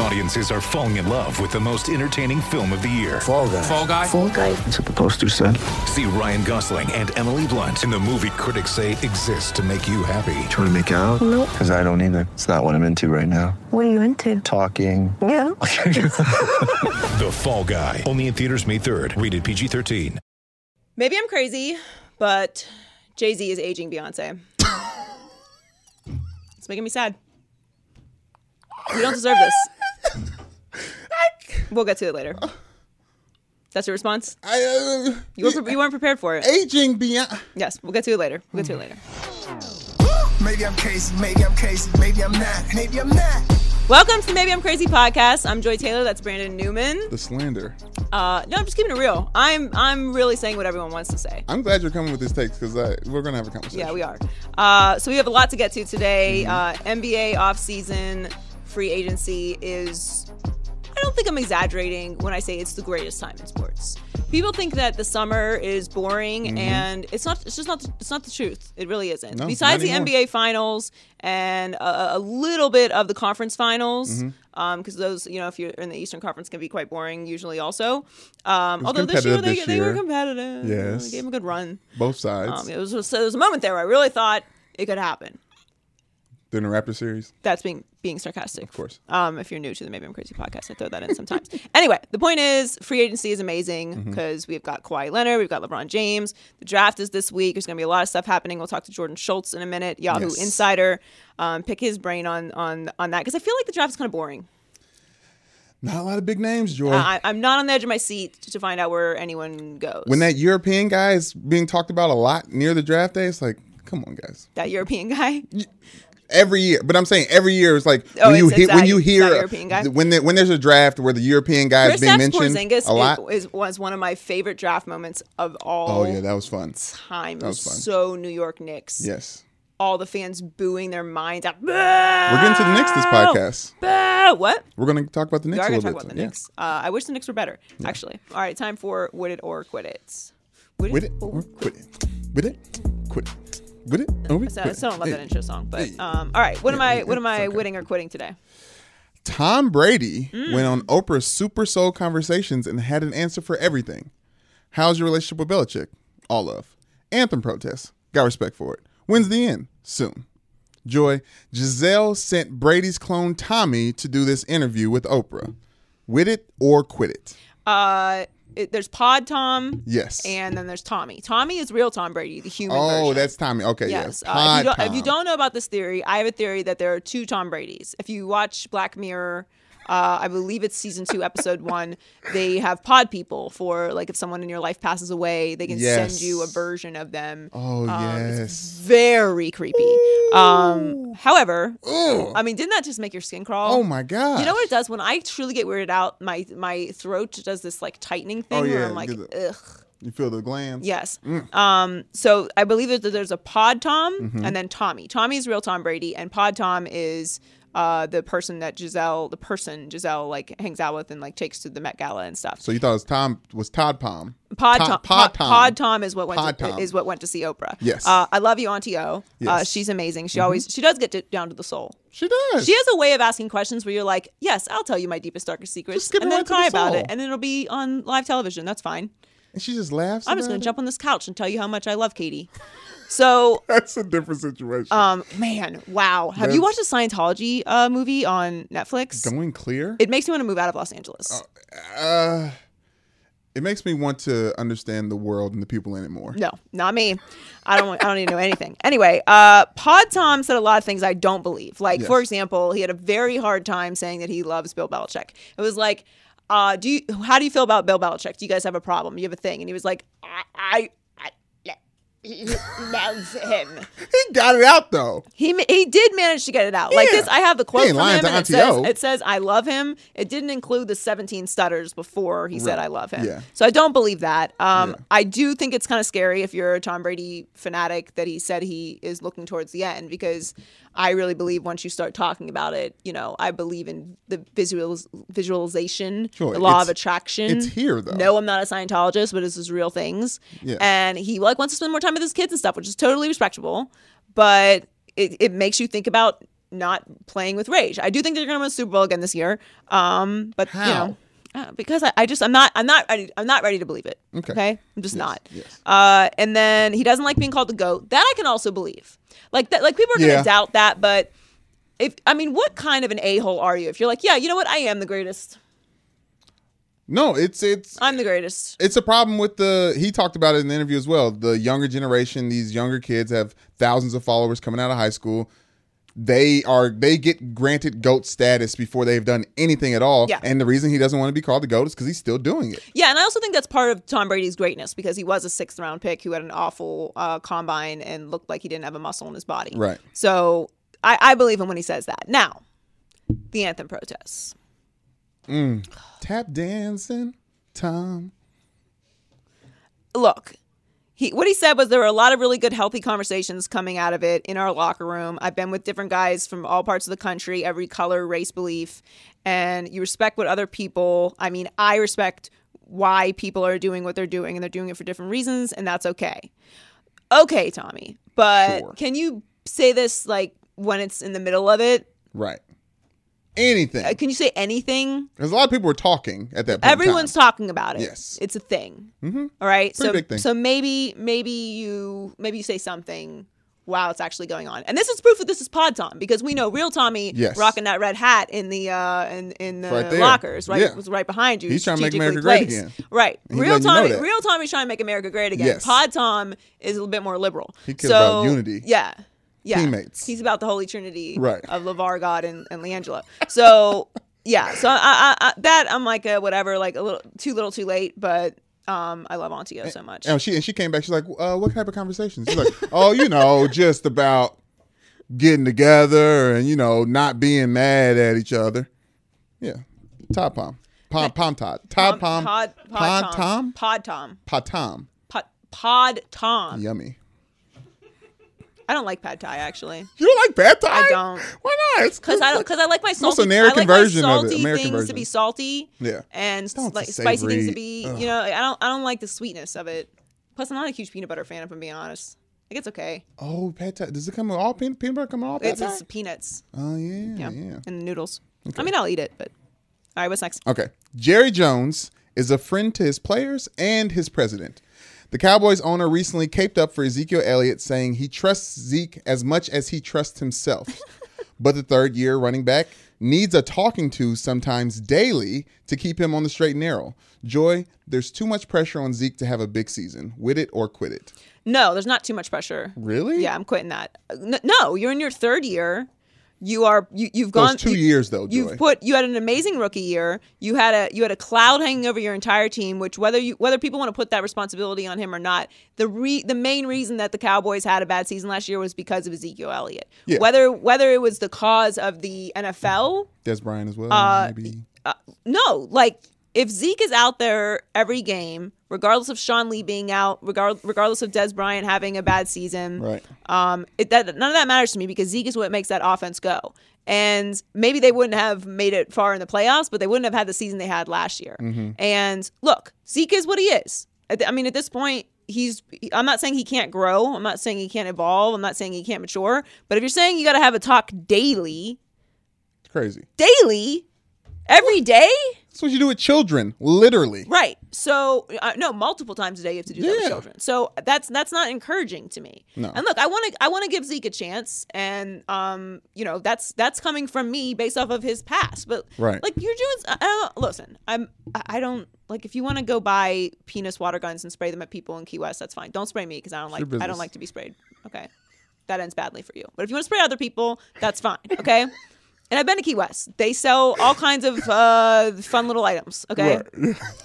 Audiences are falling in love with the most entertaining film of the year. Fall guy. Fall guy. Fall guy. That's what the poster said. See Ryan Gosling and Emily Blunt in the movie critics say exists to make you happy. Trying to make it out? Nope. Because I don't either. It's not what I'm into right now. What are you into? Talking. Yeah. The Fall Guy. Only in theaters May 3rd. Rated PG-13. Maybe I'm crazy, but Jay Z is aging Beyonce. it's making me sad. We don't deserve this. We'll get to it later. That's your response? I, uh, You weren't, you weren't prepared for it. aging beyond. Yes, we'll get to it later. We'll get to it later. Maybe I'm crazy, maybe I'm crazy, maybe I'm not, maybe I'm not. Welcome to the Maybe I'm Crazy podcast. I'm Joy Taylor. That's Brandon Newman. The slander. Uh, no, I'm just keeping it real. I'm I'm really saying what everyone wants to say. I'm glad you're coming with this takes because we're gonna have a conversation. Yeah, we are. Uh, so we have a lot to get to today. Mm-hmm. Uh, NBA offseason free agency is. I don't think I'm exaggerating when I say it's the greatest time in sports. People think that the summer is boring, and it's not. It's just not. It's not the truth. It really isn't. Mm-hmm. No, Besides the. NBA finals and a, a little bit of the conference finals, Mm-hmm. because those, you know, if you're in the Eastern Conference, can be quite boring usually. Also, um, although this year they, this they were competitive. Yes. They gave them a good run. Both sides. Um, it was so there was a moment there where I really thought it could happen. During the Raptor series, That's being being sarcastic. of course. Um, if you're new to the Maybe I'm Crazy podcast, I throw that in sometimes. anyway, the point is, free agency is amazing Mm-hmm. because we've got Kawhi Leonard, we've got LeBron James. The draft is this week. There's going to be a lot of stuff happening. We'll talk to Jordan Schultz in a minute, Yahoo Yes. Insider. Um, pick his brain on on on that because I feel like the draft is kind of boring. Not a lot of big names, Joy. I, I'm not on the edge of my seat to find out where anyone goes. when that European guy is being talked about a lot near the draft day, it's like, come on, guys. that European guy. Every year, but I'm saying every year is like Oh, when you hear when you hear that European guy? when when there's a draft where the European guy is being mentioned Porzingis a lot. is, is was one of my favorite draft moments of all oh yeah, that was fun. time. That was fun. so New York Knicks. Yes, All the fans booing their minds out. we're getting to the Knicks this podcast. Boo! What? We're going to talk about the We Knicks are a going to talk bit. about the yeah. Knicks. Uh, I wish the Knicks were better, actually. All right, time for Would It or Quit It. Would it or quit it. With it, quit it. With it we So, I still don't love that intro song, but um, all right. What am I? What am I okay. winning or quitting today? Tom Brady Mm. went on Oprah's Super Soul Conversations and had an answer for everything. How's your relationship with Belichick? All of. Anthem protests. Got respect for it. When's the end? Soon. Joy, Gisele sent Brady's clone Tommy to do this interview with Oprah. With it or quit it? Uh, it, there's Pod Tom. Yes. And then there's Tommy. Tommy is real Tom Brady, the human oh, version. that's Tommy. Okay, Yes. yes. Uh, if, you if you don't know about this theory, I have a theory that there are two Tom Bradys. If you watch Black Mirror, uh, I believe it's season two, episode one. They have pod people for like if someone in your life passes away, they can Yes. send you a version of them. Oh, Um, yes. very creepy. Um, however, Ugh. I mean, didn't that just make your skin crawl? Oh, my God. You know what it does when I truly get weirded out? My my throat does this like tightening thing Oh, where yeah, I'm like, ugh. You feel the glands? Yes. Um, so I believe that there's a Pod Tom Mm-hmm. and then Tommy. Tommy's real Tom Brady, and Pod Tom is uh, the person that Gisele, the person Gisele like hangs out with and like takes to the Met Gala and stuff. So you thought it was Tom, was Todd Palm. Pod Tom- Tom, Pod Tom. Pod Tom is what went Pod to, Tom. is what went to see Oprah. Yes. Uh, I love you, Auntie O. Uh, Yes. Mm-hmm. she's amazing. She always she does get to, down to the soul. She does. She has a way of asking questions where you're like, "Yes, I'll tell you my deepest darkest secrets," and then right to the cry about it, and then it'll be on live television. That's fine. And she just laughs. I'm just gonna it? jump on this couch and tell you how much I love Katie. So That's a different situation. Um, man, wow. Have you watched a Scientology uh, movie on Netflix? Going clear? It makes me want to move out of Los Angeles. uh, it makes me want to understand the world and the people in it more. No, not me. I don't. I don't even know anything. Anyway, uh, Pod Tom said a lot of things I don't believe. Like, for example, he had a very hard time saying that he loves Bill Belichick. It was like, uh, do you? How do you feel about Bill Belichick? Do you guys have a problem? You have a thing? And he was like, I, I, I love him. He got it out though. He he did manage to get it out. Like this, I have the quote ain't from lying him, it says, O. it says, "I love him." It didn't include the 17 stutters before he said, "I love him." Yeah. So I don't believe that. Um, Yeah. I do think it's kind of scary if you're a Tom Brady fanatic that he said he is looking towards the end because I really believe once you start talking about it, you know, I believe in the visual visualization, Sure, the law of attraction. it's here, though. No, I'm not a Scientologist, but this is real things. Yeah. And he like wants to spend more time with his kids and stuff, which is totally respectable. But it, it makes you think about not playing with rage. I do think they're going to win a Super Bowl again this year. Um, but you How? know, uh, because I, I just I'm not I'm not ready, I'm not ready to believe it. Okay. I'm just not. yes. Uh, and then he doesn't like being called the goat. That I can also believe. Like that. Like people are going to Yeah. doubt that, but if I mean, what kind of an a hole are you if you're like, yeah, you know what, I am the greatest. No, it's it's I'm the greatest. it's a problem with the he talked about it in the interview as well the younger generation these younger kids have thousands of followers coming out of high school they are they get granted goat status before they've done anything at all Yeah. and the reason he doesn't want to be called the goat is because he's still doing it Yeah, and I also think that's part of Tom Brady's greatness because he was a sixth round pick who had an awful uh, combine and looked like he didn't have a muscle in his body. Right. So I, I believe him when he says that. Now, the anthem protests. tap dancing tom look he what he said was there were a lot of really good healthy conversations coming out of it in our locker room. I've been with different guys from all parts of the country every color race belief and you respect what other people i mean i respect why people are doing what they're doing and they're doing it for different reasons and that's okay. Okay tommy but Sure. can you say this like when it's in the middle of it? Right anything Uh, can you say anything because a lot of people were talking at that point in Everyone's talking about it. Yes. it's a thing. Mm-hmm. All right, Pretty so big thing. so maybe maybe you maybe you say something. while it's actually going on, and this is proof that this is Pod Tom because we know real Tommy Yes. rocking that red hat in the uh in in the Right lockers, right Yeah. was right behind you. He's trying to make America great again. Right, real letting you know Tommy, real Tommy's trying to make America great again. Yes. Pod Tom is a little bit more liberal. He cares so, about unity. Yeah. Yeah. Teammates. He's about the holy trinity Right. of LaVar God and, and LiAngelo. So yeah, so I, I, I, that I'm like a whatever, like a little too little, too late. But um, I love Antio so much. And she and she came back. She's like, uh, "What type of conversations?" She's like, "Oh, you know, just about getting together and you know not being mad at each other." Yeah, Todd Palm, Palm, Palm Todd, Todd Palm, Pod, pod, Tom. Pod Tom. Pod Tom, pod Tom. yummy. I don't like pad thai actually. You don't like pad thai? I don't. Why not? It's Cause I don't, like- cause I like my salty. American I like my version of it, salty American things to be salty. Yeah. And Don't like spicy things to be. Ugh. You know, I don't. I don't like the sweetness of it. Plus, I'm not a huge peanut butter fan. If I'm being honest, like it's okay. Oh, pad thai. Does it come with all peanut, peanut butter? Come with all pad It's, thai? it's peanuts. Oh yeah, Yeah. yeah. And noodles. I mean, I'll eat it, but all right. What's next? Okay. Jerry Jones is a friend to his players and his president. The Cowboys owner recently caped up for Ezekiel Elliott, saying he trusts Zeke as much as he trusts himself. but the third year running back needs a talking to sometimes daily to keep him on the straight and narrow. Joy, there's too much pressure on Zeke to have a big season. With it or quit it. No, there's not too much pressure. Really? Yeah, I'm quitting that. No, you're in your third year. You are you, you've gone two you- years, though, Joy. You've put you had an amazing rookie year. You had a you had a cloud hanging over your entire team. Which whether you whether people want to put that responsibility on him or not, the re, the main reason that the Cowboys had a bad season last year was because of Ezekiel Elliott. Yeah. Whether whether it was the cause of the NFL Dez Bryant as well. Uh, maybe. no, like if Zeke is out there every game, regardless of Sean Lee being out, regard, regardless of Dez Bryant having a bad season, Right. Um, it, that none of that matters to me because Zeke is what makes that offense go. And maybe they wouldn't have made it far in the playoffs, but they wouldn't have had the season they had last year. And look, Zeke is what he is. I mean, at this point, he's. I'm not saying he can't grow. I'm not saying he can't evolve. I'm not saying he can't mature. But if you're saying you got to have a talk daily, Crazy. daily, every day. That's what you do with children, literally. Right. So uh, no, multiple times a day you have to do that with children. So that's that's not encouraging to me. No. And look, I want to I want to give Zeke a chance, and um, you know that's that's coming from me based off of his past. But Right. like you're doing, I don't, listen, I'm I I don't like if you want to go buy penis water guns and spray them at people in Key West, that's fine. Don't spray me because I don't like I don't like to be sprayed. Okay, that ends badly for you. But if you want to spray other people, that's fine. Okay. And I've been to Key West. They sell all kinds of uh, fun little items. Okay,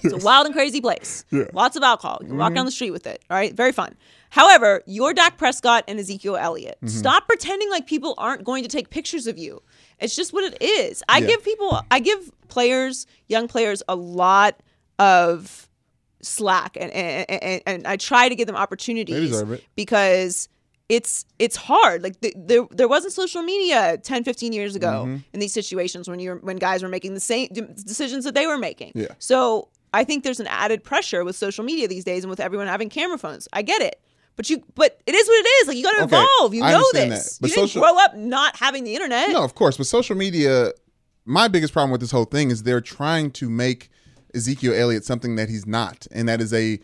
it's a wild and crazy place. Lots of alcohol. You can walk down the street with it. All right, very fun. However, you're Dak Prescott and Ezekiel Elliott. Stop pretending like people aren't going to take pictures of you. It's just what it is. I Yeah. give people, I give players, young players, a lot of slack, and and, and, and I try to give them opportunities deserve it. because it's it's hard. Like the, there there wasn't social media 10, 15 years ago Mm-hmm. in these situations when you're when guys were making the same decisions that they were making. Yeah. So I think there's an added pressure with social media these days and with everyone having camera phones. I get it. But you, but it is what it is. Like you got to Okay, evolve. You I know this. that. But you didn't grow up not having the internet. No, of course, but social media. My biggest problem with this whole thing is they're trying to make Ezekiel Elliott something that he's not, and that is a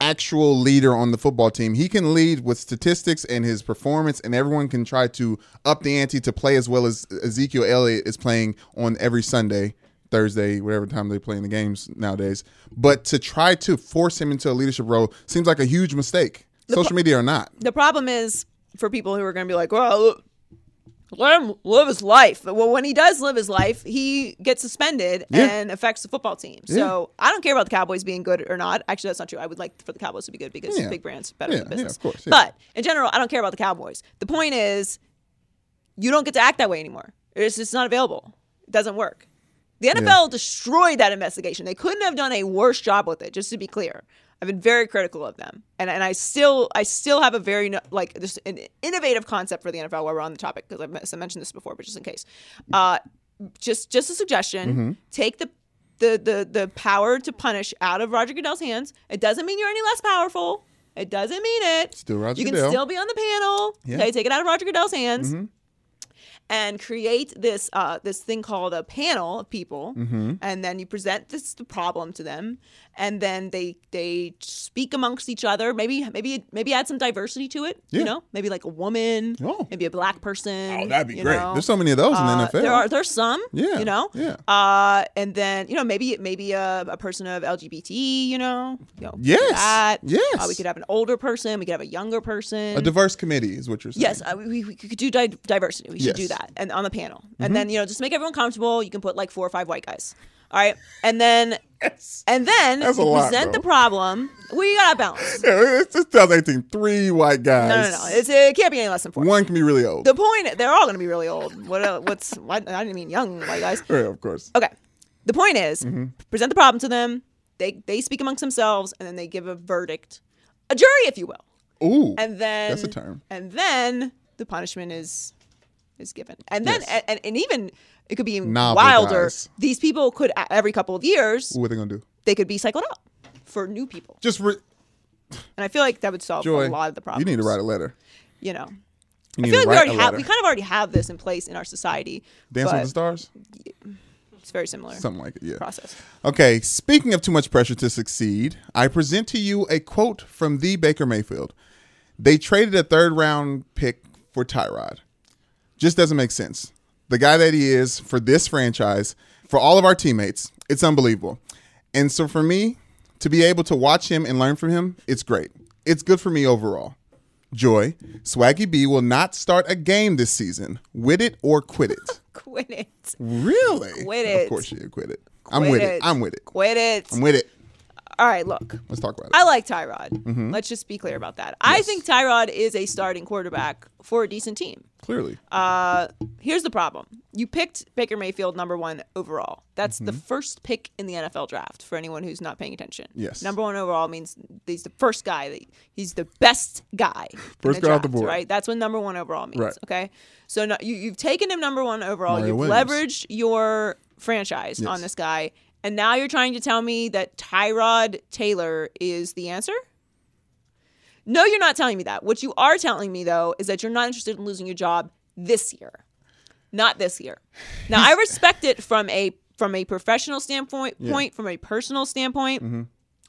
actual leader on the football team. He can lead with statistics and his performance, and everyone can try to up the ante to play as well as Ezekiel Elliott is playing on every Sunday. Thursday, whatever time they play in the games nowadays, but to try to force him into a leadership role seems like a huge mistake. Social media or not, the problem is for people who are going to be like, well, let him live his life. Well, when he does live his life, he gets suspended Yeah. and affects the football team. So I don't care about the Cowboys being good or not. Actually, that's not true. I would like for the Cowboys to be good because Yeah. big brands better Yeah, for yeah, business. of course, yeah. But in general, I don't care about the Cowboys. The point is, you don't get to act that way anymore. It's just not available. It doesn't work. The NFL destroyed that investigation. They couldn't have done a worse job with it. Just to be clear, I've been very critical of them, and and I still I still have a very like this an innovative concept for the NFL while we're on the topic because I've mentioned this before, but just in case, uh, just just a suggestion: Mm-hmm. take the. The, the the power to punish out of Roger Goodell's hands. It doesn't mean you're any less powerful. It doesn't mean it. Still Roger You can Goodell. still be on the panel. Yeah. Mm-hmm. Okay, take it out of Roger Goodell's hands and create this uh, this thing called a panel of people, Mm-hmm. and then you present this the problem to them, and then they they speak amongst each other. Maybe maybe maybe add some diversity to it. Yeah. You know, maybe like a woman, Oh. maybe a black person. Oh, that'd be great. know. There's so many of those in the Uh, NFL. There are there's some, Yeah, you know, yeah. Uh, and then you know maybe maybe a, a person of LGBT, you know, you know, Yes, that. yes. Uh, we could have an older person, we could have a younger person, a diverse committee is what you're saying. Yes, uh, we, we could do di- diversity. We should do Yes. Mm-hmm. that, and on the panel, and then you know just make everyone comfortable. You can put like four or five white guys. All right, and then and then That's a you lot, present bro. the problem. We gotta balance. Yeah, it's, it's 2018. Three white guys. No, no, no. It's, it can't be any less than four. One can be really old. The point, they're all going to be really old. What? What's? I I didn't mean young white guys. yeah, of course. Okay. The point is, Mm-hmm. present the problem to them. They they speak amongst themselves, and then they give a verdict, a jury, if you will. Ooh, And then That's a term. And then the punishment is is given. And then Yes. and, and even it could be Novel wilder. guys. These people could every couple of years what are they gonna do? they could be cycled out for new people. Just re- And I feel like that would solve Joy. a lot of the problems. You need to write a letter. You know. You I feel like we already have we kind of already have this in place in our society. Dance with the stars, It's very similar something like it. Yeah. process. Okay. Speaking of too much pressure to succeed, I present to you a quote from the Baker Mayfield. They traded a third round pick for Tyrod. Just doesn't make sense. The guy that he is for this franchise, for all of our teammates, it's unbelievable. And so for me, to be able to watch him and learn from him, it's great. It's good for me overall. Joy, Swaggy B will not start a game this season. With it or quit it. Quit it. really? Quit it. Of course you quit it. I'm Quit with it. it. I'm with it. Quit it. I'm with it. All right, look. Let's talk about it. I like Tyrod. Let's just be clear about that. I think Tyrod is a starting quarterback for a decent team. Clearly. Uh, here's the problem: you picked Baker Mayfield number one overall. That's the first pick in the NFL draft for anyone who's not paying attention. Yes. number one overall means he's the first guy. That, he's the best guy. First guy off the board. right? That's what number one overall means. Right. Okay, so no, you, you've taken him number one overall. Mario you've Williams. leveraged your franchise Yes. on this guy, and now you're trying to tell me that Tyrod Taylor is the answer. No, you're not telling me that. What you are telling me though is that you're not interested in losing your job this year. Not this year. Now I respect it from a from a professional standpoint, point from a personal standpoint. Mm-hmm.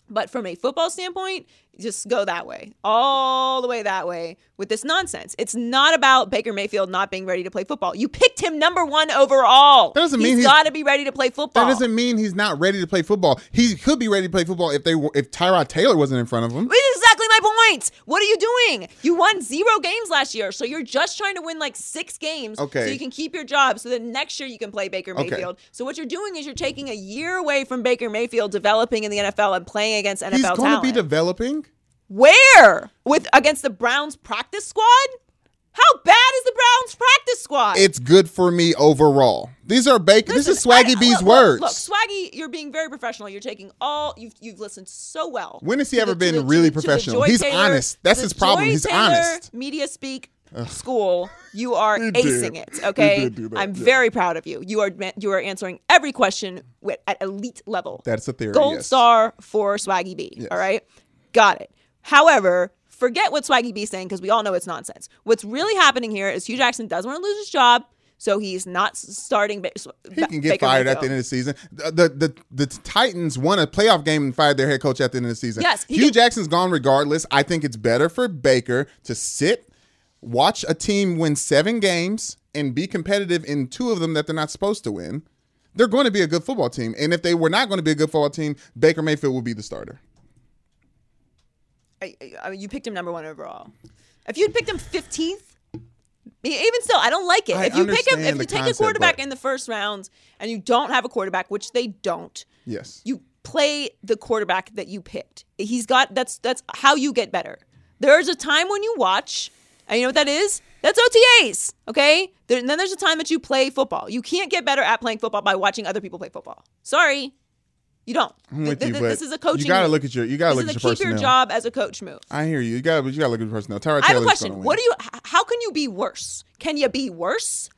But from a football standpoint, just go that way, all the way that way with this nonsense. It's not about Baker Mayfield not being ready to play football. You picked him number one overall. That doesn't mean he's he's- got to be ready to play football. That doesn't mean he's not ready to play football. He could be ready to play football if they were, if Tyrod Taylor wasn't in front of him. Exactly my point. What are you doing? You won zero games last year, so you're just trying to win like six games Okay. so you can keep your job so that next year you can play Baker Okay. Mayfield. So what you're doing is you're taking a year away from Baker Mayfield developing in the NFL and playing against NFL He's going to be developing. Where? With against the Browns practice squad? How bad is the Browns practice squad? It's good for me overall. These are Baker. This is Swaggy I- B's look, words. Look, Swaggy, you're being very professional. You're taking all you've you've listened so well. When has he ever the- been to the- really to professional? Joy He's Taylor- honest. That's his problem. Joy He's Taylor honest. Media speak school. You are acing did. it. Okay, He did do that, I'm yeah. very proud of you. You are you are answering every question with, at elite level. That's a theory, Gold yes. star for Swaggy B. Yes. All right, got it. However. Forget what Swaggy B is saying because we all know it's nonsense. What's really happening here is Hue Jackson doesn't want to lose his job, so he's not starting. Ba- He can get fired at the end of the season. The, the the the Titans won a playoff game and fired their head coach at the end of the season. Yes, Hue can- Jackson's gone regardless. I think it's better for Baker to sit, watch a team win seven games, and be competitive in two of them that they're not supposed to win. They're going to be a good football team, and if they were not going to be a good football team, Baker Mayfield would be the starter. I, I mean, you picked him number one overall. If you'd picked him 15th, even still, I don't like it. I if you pick him, if you take concept, a quarterback in the first round and you don't have a quarterback, which they don't, Yes. you play the quarterback that you picked. He's got that's that's how you get better. There's a time when you watch, and you know what that is? That's OTAs. Okay. There, and then there's a time that you play football. You can't get better at playing football by watching other people play football. Sorry, you don't. I'm with Th- you, th- but this is a coaching. you gotta move. look at your you gotta This look at your keep your job as a coach move. I hear you. You gotta you gotta look at your personnel. Tyra I have a question. What do you? How can you be worse? Can you be worse?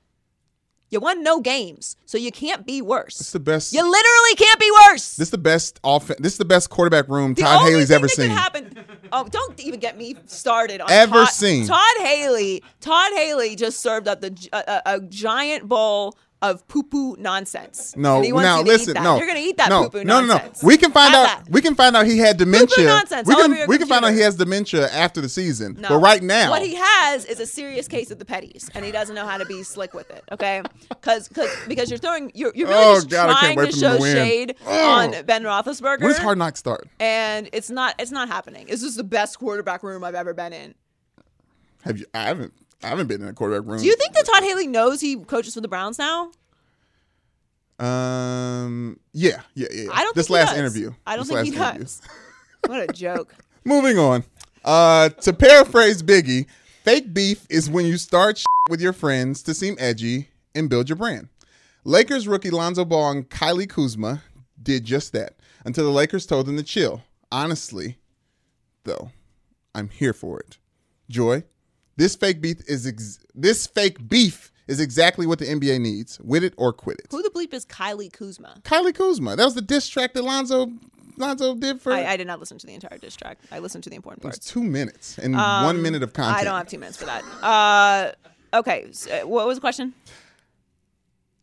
You won no games, so you can't be worse. It's the best. You literally can't be worse. This is the best offense. This is the best quarterback room the Todd Haley's ever seen. Happen. Oh, don't even get me started on Ever Todd, seen. Todd Haley. Todd Haley just served up the a, a, uh, uh, a giant bowl of poo poo nonsense. No, now to listen. that. No, you're gonna eat that no, poo poo no, no, no. We can find Have out. that. We can find out he had dementia. nonsense we can we can find out he has dementia after the season. No. But right now, what he has is a serious case of the petties, and he doesn't know how to be slick with it. Okay, because because you're throwing you're, you're really Oh, just God, trying to show to shade Oh. on Ben Roethlisberger. when does Hard Knocks start? and it's not it's not happening. This is the best quarterback room I've ever been in. Have you? I haven't. I haven't been in a quarterback room. Do you think that Todd Haley knows he coaches for the Browns now? Um. Yeah. Yeah. Yeah. I don't This last does. interview. I don't think he interview. does. What a joke. Moving on. Uh, to paraphrase Biggie, fake beef is when you start with your friends to seem edgy and build your brand. Lakers rookie Lonzo Ball and Kylie Kuzma did just that until the Lakers told them to chill. Honestly, though, I'm here for it. Joy, this fake beef is ex- this fake beef is exactly what the NBA needs. With it or quit it. Who the bleep is Kylie Kuzma? Kylie Kuzma. That was the diss track that Lonzo Lonzo did for I, I did not listen to the entire diss track. I listened to the important it was parts. two minutes and one minute of content. Um, I don't have two minutes for that. Uh, okay, so, uh, what was the question?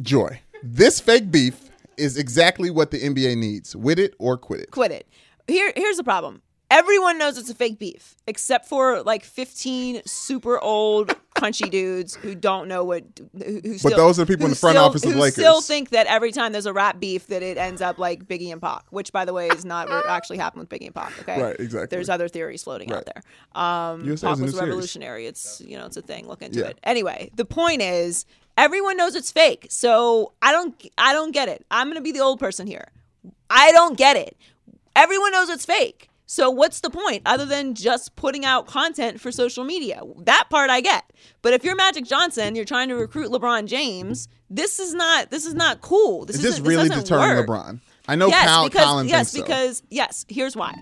Joy. This fake beef is exactly what the NBA needs. With it or quit it. Quit it. Here, here's the problem. Everyone knows it's a fake beef, except for like 15 super old crunchy dudes who don't know what. Who, who still, those are the people in the front still- office of who Lakers. still think that every time there's a rap beef that it ends up like Biggie and Pac, which by the way is not what actually happened with Biggie and Pac. Okay, Right, exactly. There's other theories floating out there. Um, USA Pac is a new was series. revolutionary. It's you know it's a thing. Look into Yeah. it. Anyway, the point is everyone knows it's fake. So I don't I don't get it. I'm gonna be the old person here. I don't get it. Everyone knows it's fake. So what's the point other than just putting out content for social media? That part I get. But if you're Magic Johnson, you're trying to recruit LeBron James, this is not this is not cool. This Is this really doesn't deterring work. LeBron? I know yes, Cal, because Colin yes, thinks so. because yes, here's why.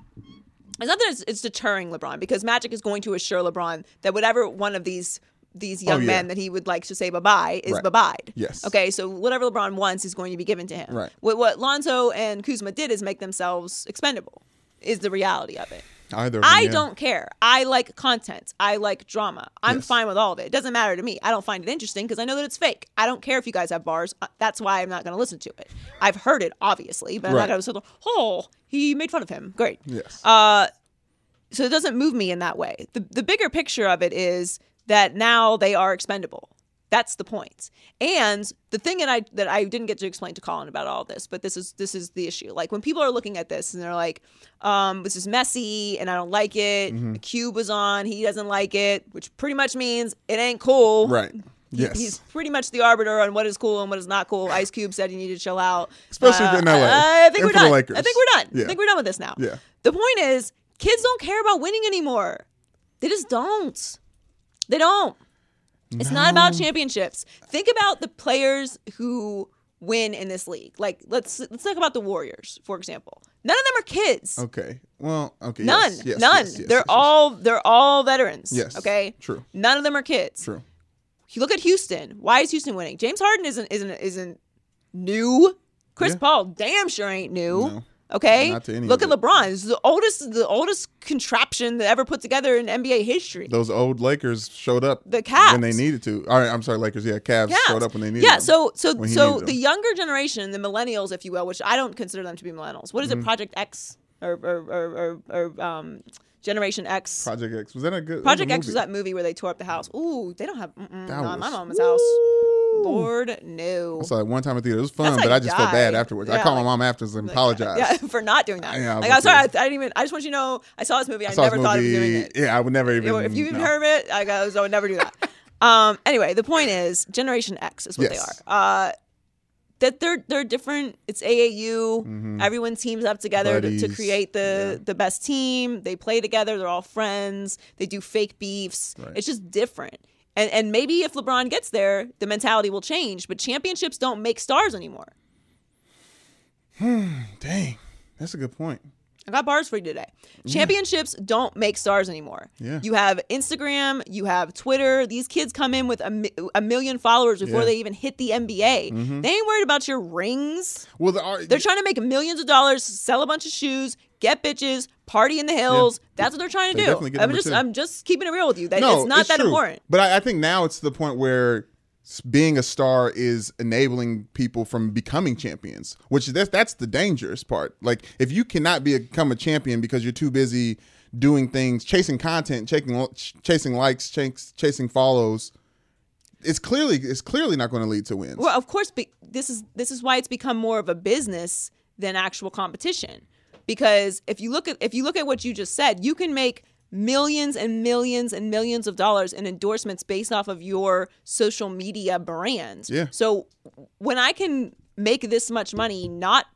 It's not that it's, it's deterring LeBron because Magic is going to assure LeBron that whatever one of these these oh, young Oh, yeah. men that he would like to say bye bye is Right. bye bye. Yes. Okay, so whatever LeBron wants is going to be given to him. Right. What what Lonzo and Kuzma did is make themselves expendable. Is the reality of it. Either them, I yeah. don't care. I like content. I like drama. I'm Yes. fine with all of it. It doesn't matter to me. I don't find it interesting because I know that it's fake. I don't care if you guys have bars. Uh, That's why I'm not going to listen to it. I've heard it, obviously, but I'm Right. not going to say, oh, he made fun of him. Great. Yes. Uh, so it doesn't move me in that way. The, the bigger picture of it is that now they are expendable. That's the point. And the thing that I that I didn't get to explain to Colin about all this, but this is this is the issue. Like when people are looking at this and they're like, um, "This is messy and I don't like it." Mm-hmm. The Cube was on, he doesn't like it, which pretty much means it ain't cool. Right. He- Yes. He's pretty much the arbiter on what is cool and what is not cool. Ice Cube said he needed to chill out. Especially you're in LA. I, I think we're the done. Lakers. I think we're done. Yeah. I think we're done with this now. Yeah. The point is, kids don't care about winning anymore. They just don't. They don't. It's not about championships. Think about the players who win in this league. Like let's let's talk about the Warriors, for example. None of them are kids. Okay. Well, okay. None. yes, yes, None. yes, they're all they're all veterans. Yes. Okay. True. None of them are kids. True. You look at Houston. Why is Houston winning? James Harden isn't isn't isn't new. Chris Yeah. Paul damn sure ain't new. No. Okay. Not to any look at. LeBron. It's the oldest the oldest contraption that ever put together in NBA history. Those old Lakers showed up The Cavs. when they needed to. All right, I'm sorry, Lakers. Yeah, Cavs Yeah. showed up when they needed. Yeah, them. so so so the younger generation, the millennials, if you will, which I don't consider them to be millennials. What is Mm-hmm. it, Project X or or or, or, or um, Generation X? Project X was that a good Project X was that movie where they tore up the house. Ooh, they don't have. Mm-mm, That in my was- mama's house. Lord, no. I saw it one time at theater. It was fun, That's but I just felt bad afterwards. I Yeah, called like- my mom afterwards and apologized. Yeah, for not doing that. Yeah, I was like, I'm sorry. I, I okay. didn't even. I just want you to know. I saw this movie. I, I saw never this thought of movie. doing it. Yeah, I would never even. if you even no. heard of it, I, goes, I would never do that. um. Anyway, the point is, Generation X is what Yes. they are. Uh, that they're they're different. It's AAU. Everyone teams up together to, to Mm-hmm. Create the Yeah. the best team. They play together. They're all friends. They do fake beefs. Right. It's just different. And and maybe if LeBron gets there, the mentality will change. But championships don't make stars anymore. Dang, that's a good point. I got bars for you today. Championships don't make stars anymore. Yeah. You have Instagram, you have Twitter. These kids come in with a, mi- a million followers before Yeah. Mm-hmm. they even hit the NBA. They ain't worried about your rings. Well, the, They're trying to make millions of dollars, sell a bunch of shoes, get bitches, party in the hills. That's what they're trying to They do. I'm just. I'm just keeping it real with you. That no, it's not that true. important. But I, I think now it's to the point where being a star is enabling people from becoming champions, which that's that's the dangerous part. Like if you cannot be a, become a champion because you're too busy doing things, chasing content, chasing chasing likes, chas- chasing follows, it's clearly it's clearly not going to lead to wins. Well, of course, be, this is this is why it's become more of a business than actual competition. Because if you look at if you look at what you just said, you can make millions and millions and millions of dollars in endorsements based off of your social media brand. Yeah. So when I can make this much money, not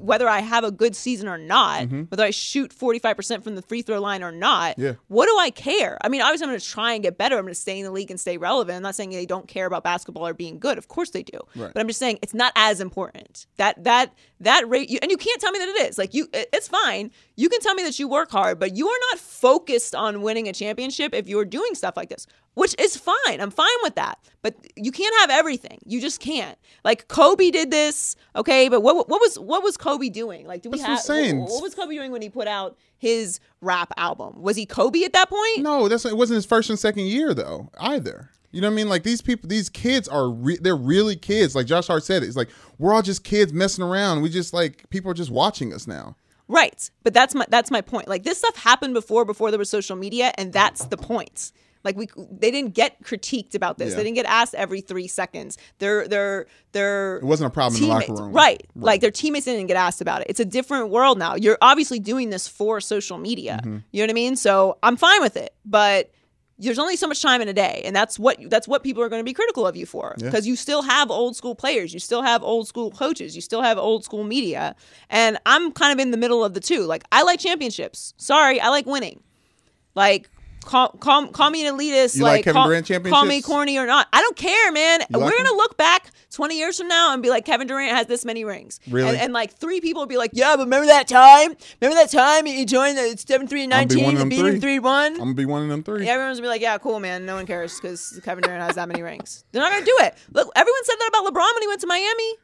whether I have a good season or not, whether I shoot 45% from the free throw line or not, Mm-hmm. Yeah. what do I care? I mean, obviously, I'm going to try and get better. I'm going to stay in the league and stay relevant. I'm not saying they don't care about basketball or being good. Of course they do. Right. But I'm just saying it's not as important. That that that rate, you, and you can't tell me that it is. Like you, it- it's fine. You can tell me that you work hard, but you are not focused on winning a championship if you're doing stuff like this, which is fine. I'm fine with that. But you can't have everything. You just can't. Like Kobe did this, okay? But what what was what was Kobe doing? Like, do we have. What, what was Kobe doing when he put out his rap album? Was he Kobe at that point? No, that's it wasn't his first and second year though either. You know what I mean? Like these people, these kids are re- they're really kids. Like Josh Hart said, it's like we're all just kids messing around. We just like people are just watching us now. Right. But that's my that's my point. Like this stuff happened before before there was social media and that's the point. Like we they didn't get critiqued about this. Yeah. They didn't get asked every 3 seconds. They're they're they're It wasn't a problem in the locker room. Right. Like their teammates didn't get asked about it. It's a different world now. You're obviously doing this for social media. Mm-hmm. You know what I mean? So I'm fine with it. But there's only so much time in a day, and that's what that's what people are going to be critical of you for because you still have old school players, you still have old school coaches, you still have old school media, and I'm kind of in the middle of the two. Like I like championships. Sorry, I like winning. Like call call, call me an elitist. You like Kevin call, Durant Call me corny or not. I don't care, man. You We're gonna look back 20 years from now and be like, Kevin Durant has this many rings. Really? And, and like three people will be like, Yeah, but remember that time? Remember that time you joined the 7 3 and I'm gonna be 19 one and beat him three. 3 1? I'm gonna be one of them three. Everyone's gonna be like, Yeah, cool, man. No one cares because Kevin Durant has that many rings. They're not gonna do it. Look, everyone said that about LeBron when he went to Miami.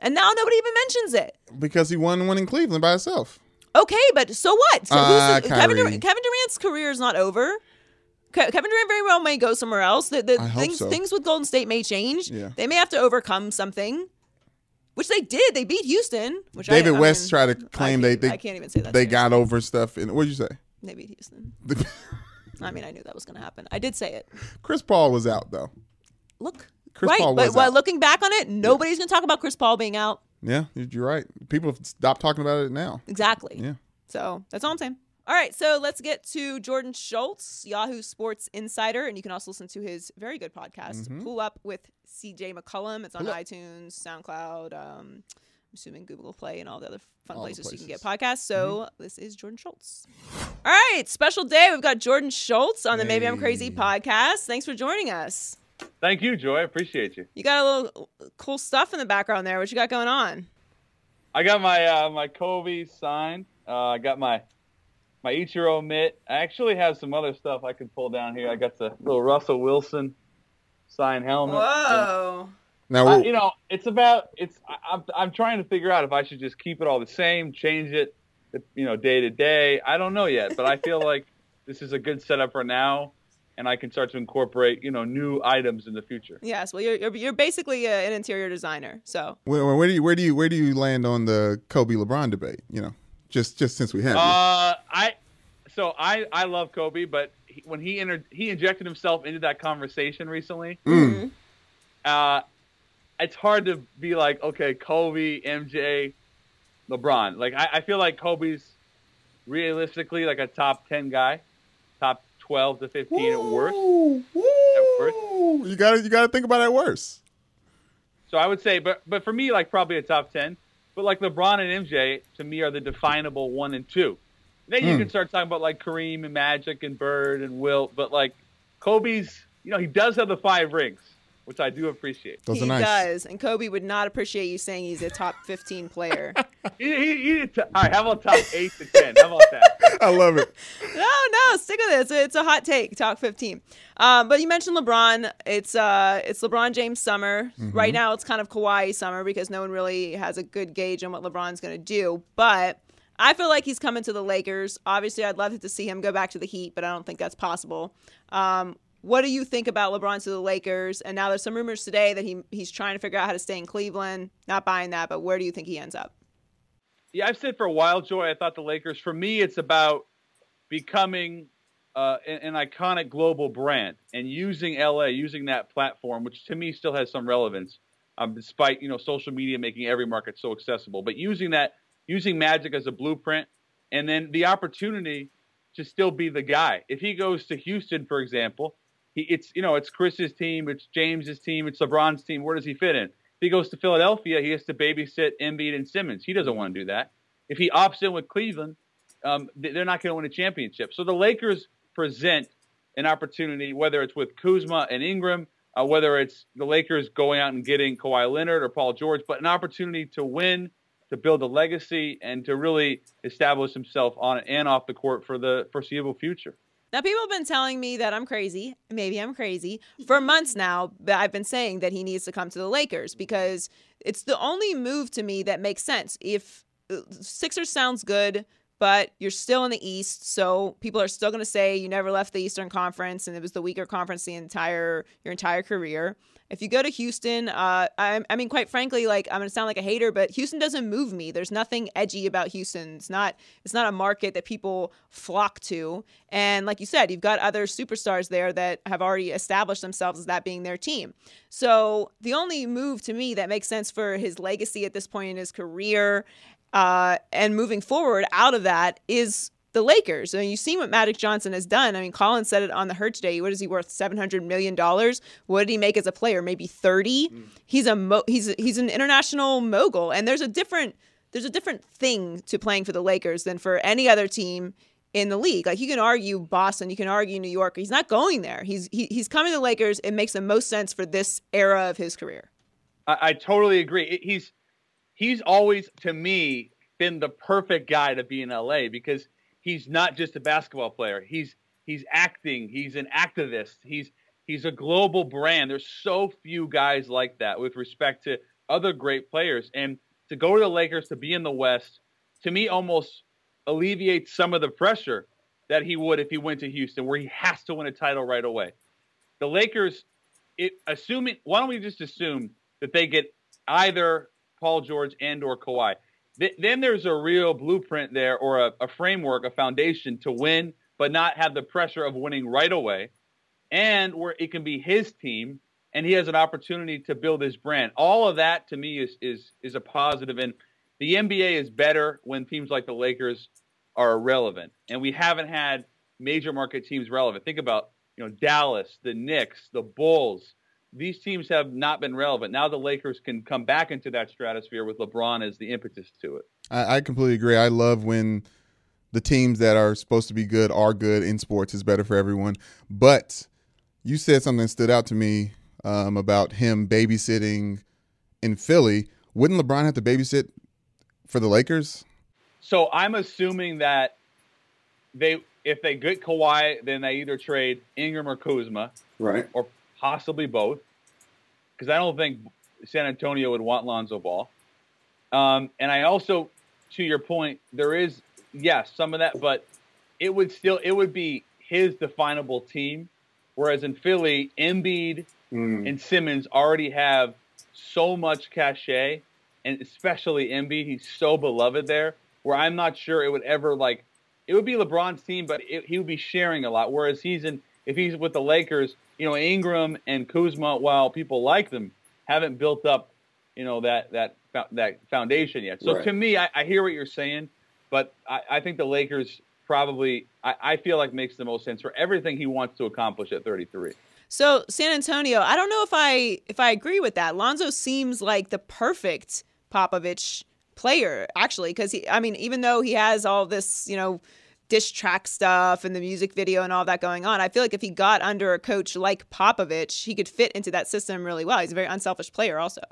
And now nobody even mentions it. Because he won one in Cleveland by himself. Okay, but so what? So Uh, who's Kevin, Durant, Kevin Durant's career is not over. Kevin Durant very well may go somewhere else. The, the I hope things so. things with Golden State may change. Yeah. They may have to overcome something, which they did. They beat Houston. Which David I, I West mean, tried to I claim they, they I can't even say that. they got over stuff. And what did you say? They beat Houston. I mean, I knew that was going to happen. I did say it. Chris Paul was out though. Look, Chris right, Paul but was while out. looking back on it, nobody's going to talk about Chris Paul being out. Yeah, you're right. People have stopped talking about it now. Exactly. Yeah. So that's all I'm saying. All right, so let's get to Jordan Schultz, Yahoo Sports Insider, and you can also listen to his very good podcast, Mm-hmm. Pull Up with CJ McCollum. It's on iTunes, SoundCloud, um, I'm assuming Google Play and all the other fun the places, you can get podcasts. So this is Jordan Schultz. All right, special day. We've got Jordan Schultz on the Maybe I'm Crazy podcast. Thanks for joining us. Thank you, Joy. I appreciate you. You got a little cool stuff in the background there. What you got going on? I got my uh, my Kobe signed. Uh, I got my my Ichiro mitt. I actually have some other stuff I can pull down here. I got the little Russell Wilson sign helmet. Whoa. Now, we'll- you know, it's about it's. I, I'm I'm trying to figure out if I should just keep it all the same, change it, you know, day to day. I don't know yet, but I feel like this is a good setup for now, and I can start to incorporate you know new items in the future. Yes. Well, you're you're, you're basically a, an interior designer. So where, where do you where do you where do you land on the Kobe LeBron debate? You know, just just since we have you. Uh, I so I I love Kobe, but he, when he entered, he injected himself into that conversation recently. Mm. Uh, it's hard to be like, okay, Kobe, MJ, LeBron. Like I, I feel like Kobe's realistically like a top ten guy, top twelve to fifteen at worst. Woo, worst. You got to you got to think about it worse. So I would say, but but for me, like probably a top ten. But like LeBron and MJ to me are the definable one and two. Then you Hmm. can start talking about like Kareem and Magic and Bird and Wilt, but like Kobe's, you know, he does have the five rings, which I do appreciate. Those he nice. does, and Kobe would not appreciate you saying he's a top 15 player. He, he, he t- all right, how about top eight to ten? How about that? I love it. no, no, stick with it. It's a, it's a hot take. Talk 15. Um, but you mentioned LeBron. It's uh, it's LeBron James summer. Right now, it's kind of Kawhi summer because no one really has a good gauge on what LeBron's going to do. But I feel like he's coming to the Lakers. Obviously, I'd love to see him go back to the Heat, but I don't think that's possible. Um, what do you think about LeBron to the Lakers? And now there's some rumors today that he he's trying to figure out how to stay in Cleveland. Not buying that, but where do you think he ends up? Yeah, I've said for a while, Joy. I thought the Lakers. For me, it's about becoming uh, an, an iconic global brand and using LA, using that platform, which to me still has some relevance, um, despite you know social media making every market so accessible. But using that, using Magic as a blueprint, and then the opportunity to still be the guy. If he goes to Houston, for example, he, it's you know it's Chris's team, it's James's team, it's LeBron's team. Where does he fit in? If he goes to Philadelphia, he has to babysit Embiid and Simmons. He doesn't want to do that. If he opts in with Cleveland, um, they're not going to win a championship. So the Lakers present an opportunity, whether it's with Kuzma and Ingram, uh, whether it's the Lakers going out and getting Kawhi Leonard or Paul George, but an opportunity to win, to build a legacy, and to really establish himself on and off the court for the foreseeable future. Now, people have been telling me that I'm crazy. Maybe I'm crazy for months now. But I've been saying that he needs to come to the Lakers because it's the only move to me that makes sense. If uh, Sixers sounds good, but you're still in the East, so people are still going to say you never left the Eastern Conference and it was the weaker conference the entire your entire career. If you go to Houston, uh, I, I mean, quite frankly, like I'm gonna sound like a hater, but Houston doesn't move me. There's nothing edgy about Houston. It's not. It's not a market that people flock to. And like you said, you've got other superstars there that have already established themselves as that being their team. So the only move to me that makes sense for his legacy at this point in his career, uh, and moving forward out of that is the Lakers. I mean, you've seen what Magic Johnson has done. I mean, Colin said it on the Herd today. What is he worth? Seven hundred million dollars. What did he make as a player? Maybe thirty. Mm. He's a mo- he's he's an international mogul, and there's a different there's a different thing to playing for the Lakers than for any other team in the league. Like you can argue Boston, you can argue New York. He's not going there. He's he, he's coming to the Lakers. It makes the most sense for this era of his career. I, I totally agree. It- He's he's always to me been the perfect guy to be in LA because he's not just a basketball player. He's he's acting. He's an activist. He's he's a global brand. There's so few guys like that with respect to other great players. And to go to the Lakers to be in the West, to me, almost alleviates some of the pressure that he would if he went to Houston, where he has to win a title right away. The Lakers, it, assuming, why don't we just assume that they get either Paul George and or Kawhi? Th- then there's a real blueprint there, or a, a framework, a foundation to win, but not have the pressure of winning right away, and where it can be his team, and he has an opportunity to build his brand. All of that to me is is is a positive, and the NBA is better when teams like the Lakers are relevant, and we haven't had major market teams relevant. Think about you know Dallas, the Knicks, the Bulls, these teams have not been relevant. Now the Lakers can come back into that stratosphere with LeBron as the impetus to it. I, I completely agree. I love when the teams that are supposed to be good are good in sports. It's better for everyone. But you said something that stood out to me um, about him babysitting in Philly. Wouldn't LeBron have to babysit for the Lakers? So I'm assuming that they, if they get Kawhi, then they either trade Ingram or Kuzma, Right. or possibly both, because I don't think San Antonio would want Lonzo Ball. Um, and I also, to your point, there is yes some of that, but it would still it would be his definable team, whereas in Philly, Embiid Mm. and Simmons already have so much cachet, and especially Embiid, he's so beloved there. Where I'm not sure it would ever like it would be LeBron's team, but it, he would be sharing a lot. Whereas he's in if he's with the Lakers, you know Ingram and Kuzma, while people like them, haven't built up, you know that that that foundation yet. So Right. to me, I, I hear what you're saying, but I, I think the Lakers probably I, I feel like makes the most sense for everything he wants to accomplish at 33. So San Antonio, I don't know if I if I agree with that. Lonzo seems like the perfect Popovich player, actually, because he. I mean, even though he has all this, you know, dish track stuff and the music video and all that going on, I feel like if he got under a coach like Popovich, he could fit into that system really well. He's a very unselfish player, also.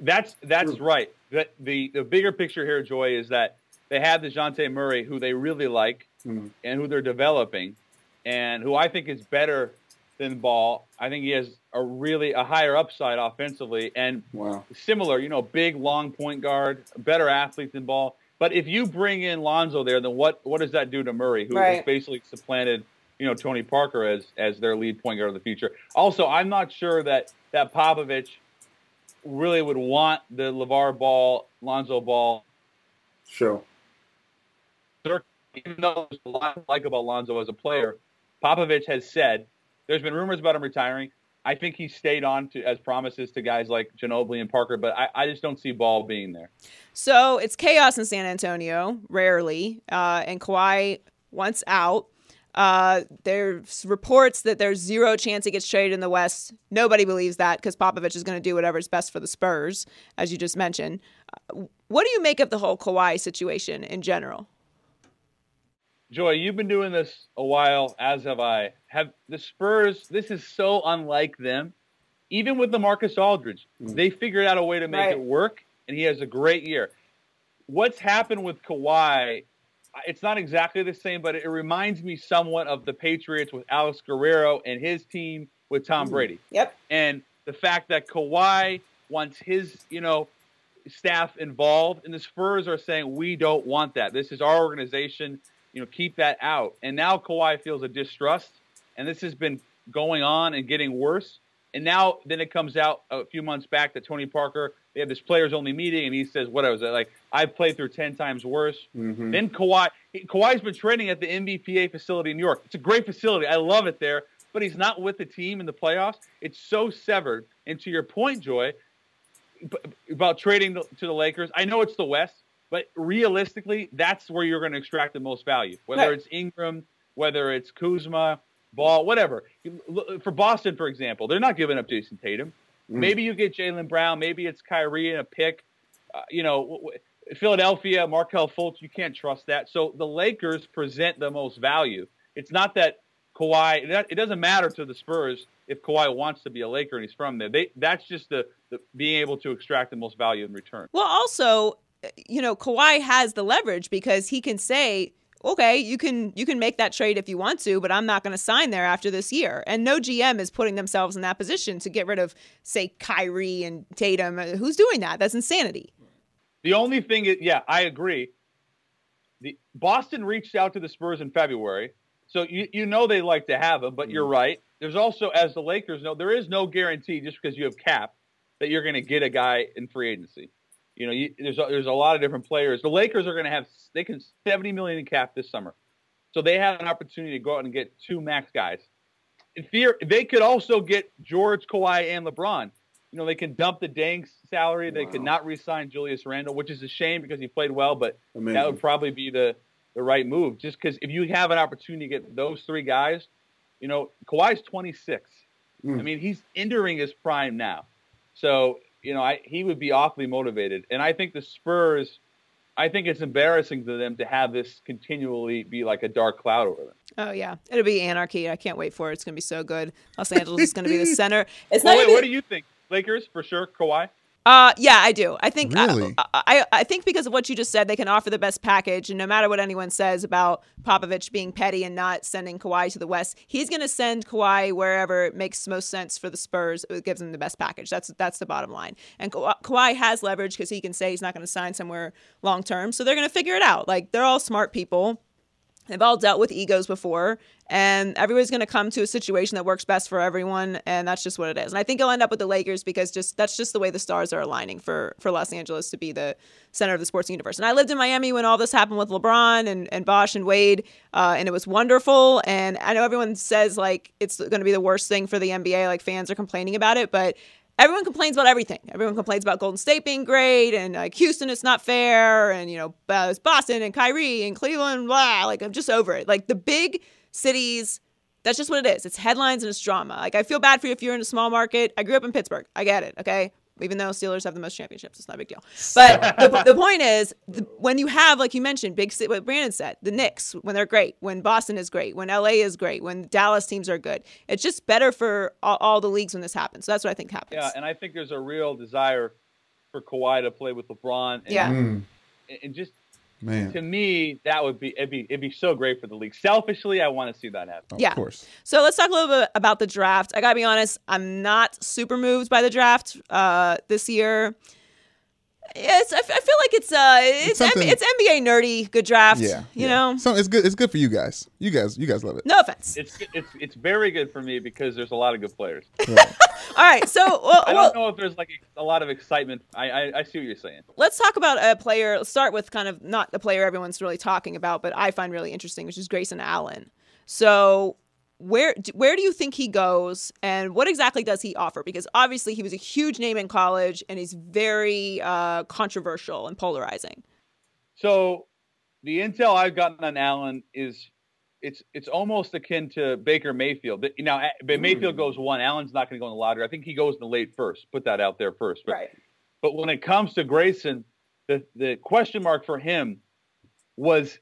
That's that's right. That the the bigger picture here, Joy, is that they have Dejounte Murray, who they really like Mhm. and who they're developing, and who I think is better than Ball. I think he has a really a higher upside offensively and Wow. similar, you know, big long point guard, better athlete than Ball. But if you bring in Lonzo there, then what what does that do to Murray, who has basically supplanted, you know, Tony Parker as as their lead point guard of the future? Also, I'm not sure that that Popovich really would want the LaVar Ball, Lonzo Ball Sure. circle, even though there's a lot to like about Lonzo as a player. Popovich has said there's been rumors about him retiring. I think he stayed on to as promises to guys like Ginobili and Parker, but I, I just don't see Ball being there. So it's chaos in San Antonio, rarely, uh, and Kawhi once out. Uh, there's reports that there's zero chance he gets traded in the West. Nobody believes that because Popovich is going to do whatever's best for the Spurs, as you just mentioned. Uh, what do you make of the whole Kawhi situation in general? Joy, you've been doing this a while, as have I. Have the Spurs? This is so unlike them. Even with LaMarcus Aldridge, mm. they figured out a way to make Right. it work, and he has a great year. What's happened with Kawhi? It's not exactly the same, but it reminds me somewhat of the Patriots with Alex Guerrero and his team with Tom mm. Brady Yep. and the fact that Kawhi wants his, you know, staff involved, and the Spurs are saying we don't want that. This is our organization. You know, keep that out. And now Kawhi feels a distrust, and this has been going on and getting worse. And now, then it comes out a few months back that Tony Parker they have this players only meeting, and he says, "What was it like? I've played through ten times worse." Mhm. Then Kawhi, Kawhi's been training at the MVPA facility in New York. It's a great facility. I love it there, but he's not with the team in the playoffs. It's so severed. And to your point, Joy, about trading to the Lakers, I know it's the West, but realistically, that's where you're going to extract the most value. Whether it's Ingram, whether it's Kuzma, Ball, whatever. For Boston, for example, they're not giving up Jayson Tatum. Maybe you get Jaylen Brown. Maybe it's Kyrie and a pick. Uh, you know, w- w- Philadelphia, Markelle Fultz, you can't trust that. So the Lakers present the most value. It's not that Kawhi. That, it doesn't matter to the Spurs if Kawhi wants to be a Laker and he's from there. They that's just the, the being able to extract the most value in return. Well, also, you know, Kawhi has the leverage because he can say, "Okay, you can you can make that trade if you want to, but I'm not going to sign there after this year." And no GM is putting themselves in that position to get rid of, say, Kyrie and Tatum. Uh, Who's doing that? That's insanity. The only thing is, yeah, I agree. The Boston reached out to the Spurs in February, so you you know they like to have him. But you're right. There's also, as the Lakers know, there is no guarantee just because you have cap that you're going to get a guy in free agency. You know, you, there's a, there's a lot of different players. The Lakers are going to have they can 70 million in cap this summer, so they have an opportunity to go out and get two max guys. In theory, they could also get George, Kawhi, and LeBron. You know, they can dump the Danks salary. They could not re-sign Julius Randle, which is a shame because he played well, but Amazing. that would probably be the the right move. Just because if you have an opportunity to get those three guys, you know, Kawhi's 26. Hmm. I mean, he's entering his prime now. So, you know, I, he would be awfully motivated. And I think the Spurs, I think it's embarrassing to them to have this continually be like a dark cloud over them. Oh yeah, it'll be anarchy. I can't wait for it. It's gonna be so good. Los Angeles is gonna be the center. It's Well, not. wait, gonna what do you think? Lakers for sure. Kawhi. Uh, yeah, I do. I think uh, Really? Uh, I, I I think because of what you just said, they can offer the best package, and no matter what anyone says about Popovich being petty and not sending Kawhi to the West, he's going to send Kawhi wherever it makes most sense for the Spurs. It gives them the best package. That's that's the bottom line. And Ka- Kawhi has leverage because he can say he's not going to sign somewhere long term, so they're going to figure it out. Like they're all smart people. They've all dealt with egos before, and everybody's going to come to a situation that works best for everyone, and that's just what it is. And I think he'll end up with the Lakers because just that's just the way the stars are aligning for for Los Angeles to be the center of the sports universe. And I lived in Miami when all this happened with LeBron and and Bosh and Wade, uh, and it was wonderful. And I know everyone says like it's going to be the worst thing for the NBA, like fans are complaining about it, but everyone complains about everything. Everyone complains about Golden State being great and like Houston, it's not fair, and you know, uh, it's Boston and Kyrie and Cleveland, blah. Like I'm just over it. Like the big cities, that's just what it is. It's headlines and it's drama. Like I feel bad for you if you're in a small market. I grew up in Pittsburgh. I get it. Okay. Even though Steelers have the most championships, it's not a big deal. But the, the point is, the, when you have, like you mentioned, big ci- what Brandon said, the Knicks when they're great, when Boston is great, when LA is great, when Dallas teams are good, it's just better for all, all the leagues when this happens. So that's what I think happens. Yeah, and I think there's a real desire for Kawhi to play with LeBron. And, Yeah. Mm, and just man. to me, that would be it'd be it'd be so great for the league. Selfishly, I want to see that happen. Yeah. Of course. So let's talk a little bit about the draft. I gotta be honest, I'm not super moved by the draft uh, this year. It's, I, f- I feel like it's uh, it's M- it's NBA nerdy, good draft. Yeah. you yeah. know, So it's good. It's good for you guys. You guys. You guys love it. no offense. It's it's it's very good for me because there's a lot of good players. All right, so well, I don't know if there's like a lot of excitement. I I, I see what you're saying. let's talk about a player. Let's start with kind of not the player everyone's really talking about, but I find really interesting, which is Grayson Allen. So where where do you think he goes, and what exactly does he offer? Because obviously he was a huge name in college, and he's very uh, controversial and polarizing. So the intel I've gotten on Allen is it's it's almost akin to Baker Mayfield. Now, but Mayfield goes one. Allen's not going to go in the lottery. I think he goes in the late first. Put that out there first. But, But when it comes to Grayson, the the question mark for him was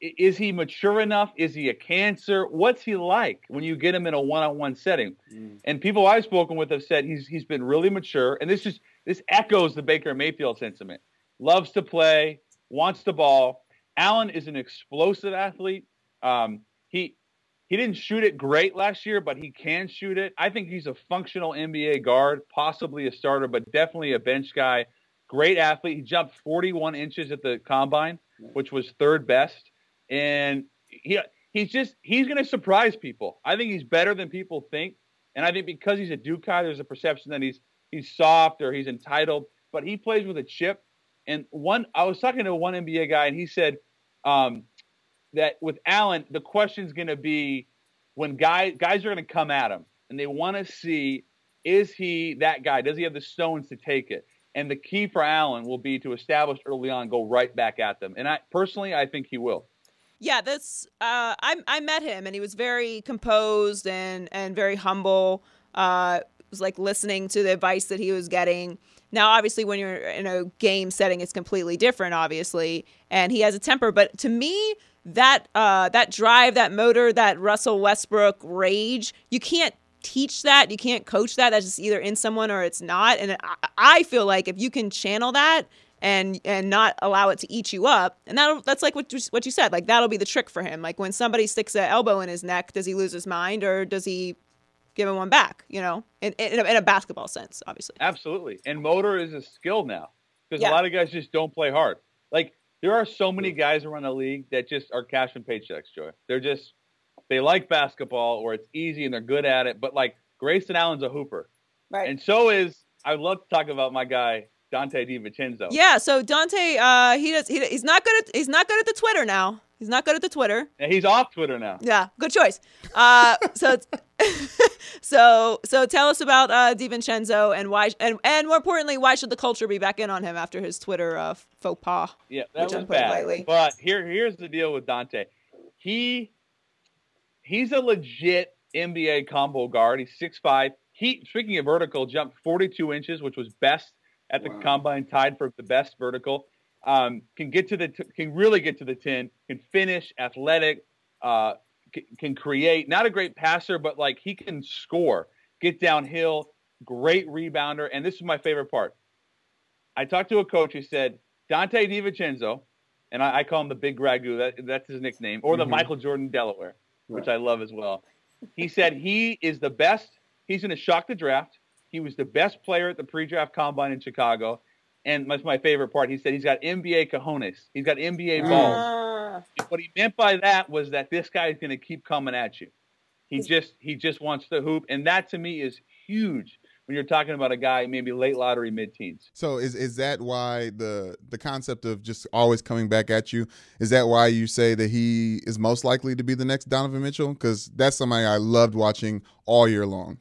is he mature enough? Is he a cancer? What's he like when you get him in a one-on-one setting? And people I've spoken with have said he's he's been really mature. And this just this echoes the Baker Mayfield sentiment. Loves to play, wants the ball. Allen is an explosive athlete. Um, he he didn't shoot it great last year, but he can shoot it. I think he's a functional NBA guard, possibly a starter, but definitely a bench guy. Great athlete. He jumped 41 inches at the combine, which was third best. And he he's just he's going to surprise people. I think he's better than people think. And I think because he's a Duke guy, there's a perception that he's he's soft or he's entitled. But he plays with a chip. And one, I was talking to one NBA guy, and he said um, that with Allen, the question's going to be when guys guys are going to come at him, and they want to see is he that guy? Does he have the stones to take it? And the key for Allen will be to establish early on, go right back at them. And I personally, I think he will. Yeah, that's uh, I I met him and he was very composed and and very humble. Uh, was like listening to the advice that he was getting. Now, obviously, when you're in a game setting, it's completely different, obviously. And he has a temper, but to me, that uh, that drive, that motor, that Russell Westbrook rage, you can't teach that. You can't coach that. That's just either in someone or it's not. And I, I feel like if you can channel that and and not allow it to eat you up, and that that's like what you, what you said. Like that'll be the trick for him. Like when somebody sticks an elbow in his neck, does he lose his mind or does he give him one back? You know, in in a, in a basketball sense, obviously. Absolutely. And motor is a skill now because Yeah. a lot of guys just don't play hard. Like there are so many guys around the league that just are cashing paychecks, Joy. They're just they like basketball or it's easy and they're good at it. But like Grayson Allen's a hooper. Right. And so is I would love to talk about my guy Donte DiVincenzo. Yeah. So Donte, uh, he does. He, he's not good at. He's not good at the Twitter now. He's not good at the Twitter. And he's off Twitter now. Yeah, good choice. Uh, so, so, so tell us about uh, DiVincenzo and why, and and more importantly, why should the culture be back in on him after his Twitter uh, faux pas? Yeah, that Which was I'm bad. lightly. But here, here's the deal with Donte. He he's a legit NBA combo guard. He's 6'5". He, speaking of vertical, jumped 42 inches, which was best at the combine, tied for the best vertical. Um, can get to the t- can really get to the ten. Can finish, athletic, uh, c- can create. Not a great passer, but like he can score, get downhill. Great rebounder, and this is my favorite part. I talked to a coach who said Donte DiVincenzo, and I, I call him the Big Ragu. That, that's his nickname, or the Michael Jordan Delaware, which I love as well. He said he is the best. He's going to shock the draft. He was the best player at the pre-draft combine in Chicago, and that's my favorite part. He said he's got NBA cojones. He's got NBA balls. Ah. What he meant by that was that this guy is going to keep coming at you. He just he just wants to hoop, and that to me is huge when you're talking about a guy maybe late lottery, mid teens. So is is that why the the concept of just always coming back at you is that why you say that he is most likely to be the next Donovan Mitchell? Because that's somebody I loved watching all year long.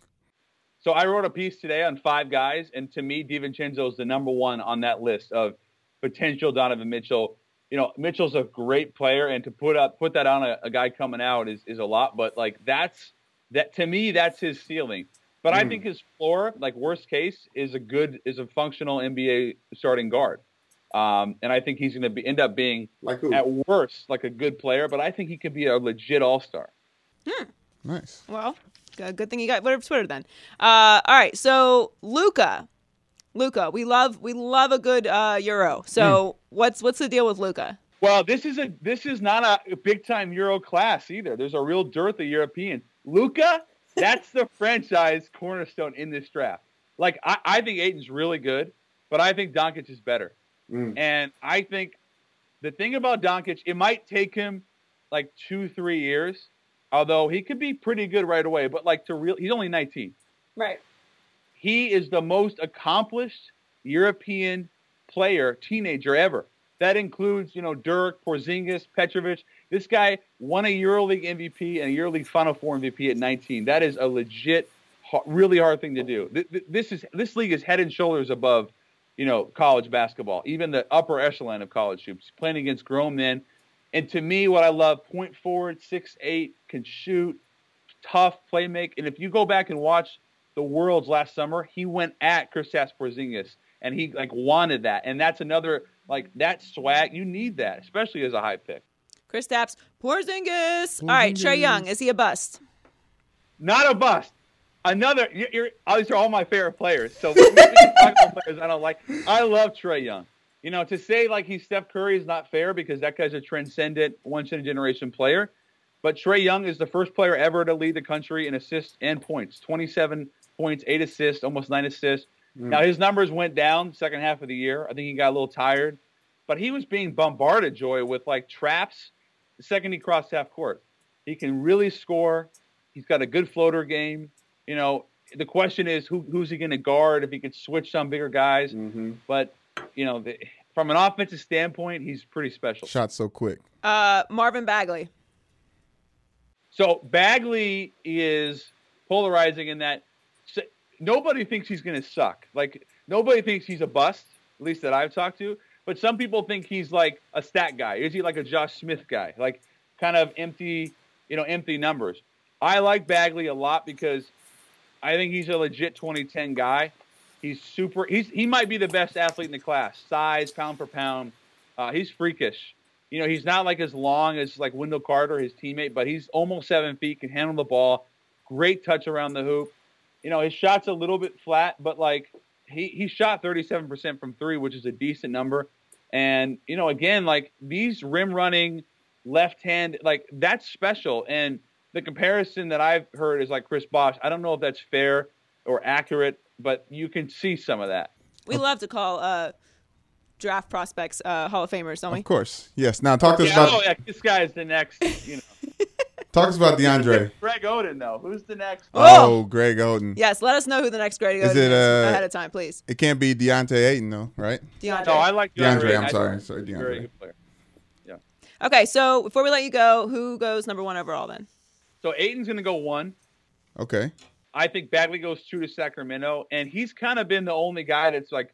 So I wrote a piece today on five guys, and to me, DiVincenzo is the number one on that list of potential Donovan Mitchell. You know, Mitchell's a great player, and to put up put that on a, a guy coming out is, is a lot. But like that's that to me, that's his ceiling. But I think his floor, like worst case, is a good is a functional NBA starting guard. Um, and I think he's going to be end up being Like at worst like a good player, but I think he could be a legit all star. Nice. Well, good, good thing you got rid of Twitter then. Uh, all right, so Luka, Luka, we love we love a good uh, Euro. So what's what's the deal with Luka? Well, this is a this is not a big time Euro class either. There's a real dearth of Europeans. Luka, that's the franchise cornerstone in this draft. Like I, I think Ayton's really good, but I think Doncic is better. And I think the thing about Doncic, it might take him like two, three years, although he could be pretty good right away. But like to real, he's only 19 Right. he is the most accomplished European player, teenager ever. That includes, you know, Dirk, Porzingis, Petrovic. This guy won a EuroLeague MVP and a EuroLeague Final Four MVP at 19. That is a legit, really hard thing to do. Th- th- This is this league is head and shoulders above, you know, college basketball, even the upper echelon of college hoops. Playing against grown men, and to me, what I love: point forward, six eight, can shoot, tough, play make. And if you go back and watch the Worlds last summer, he went at Kristaps Porzingis, and he like wanted that. And that's another like that swag. You need that, especially as a high pick. Kristaps, Porzingis. All right, Trae Young, is he a bust? Not a bust. Another. You're, you're, these are all my favorite players. So maybe talk about players I don't like. I love Trae Young. You know, to say like he's Steph Curry is not fair because that guy's a transcendent, once in a generation player. But Trae Young is the first player ever to lead the country in assists and points. 27 points, eight assists, almost nine assists. Mm. Now his numbers went down second half of the year. I think he got a little tired, but he was being bombarded, Joy, with like traps. The second he crossed half court, he can really score. He's got a good floater game. You know, the question is who, who's he going to guard if he could switch some bigger guys. Mm-hmm. But you know, the, from an offensive standpoint, he's pretty special. Shot so quick. Uh, Marvin Bagley. So Bagley is polarizing in that nobody thinks he's going to suck. Like nobody thinks he's a bust, at least that I've talked to. But some people think he's like a stat guy. Is he like a Josh Smith guy? Like kind of empty, you know, empty numbers. I like Bagley a lot because I think he's a legit 2010 guy. He's super. He's he might be the best athlete in the class. Size, pound for pound. Uh, he's freakish. You know, he's not like as long as like Wendell Carter, his teammate, but he's almost seven feet, can handle the ball. Great touch around the hoop. You know, his shot's a little bit flat, but like he he shot 37% from three, which is a decent number. And you know, again, like these rim running left hand, like that's special. And the comparison that I've heard is like Chris Bosh. I don't know if that's fair or accurate, but you can see some of that. We love to call uh, draft prospects uh, Hall of Famers, don't we? Of course. Yes. Now talk to us Yeah, about oh, yeah, this guy is the next. You know, talk to us about DeAndre. Greg Oden though. Who's the next? Oh, Greg Oden. Yes, let us know who the next Greg Is Oden it, is uh, ahead of time, please. It can't be Deontay Ayton though, right? DeAndre. No, I like DeAndre, I'm I- sorry. Sorry, Very good player. Yeah. Okay, so before we let you go, who goes number one overall then? So Ayton's going to go one. Okay. I think Bagley goes two to Sacramento, and he's kind of been the only guy that's like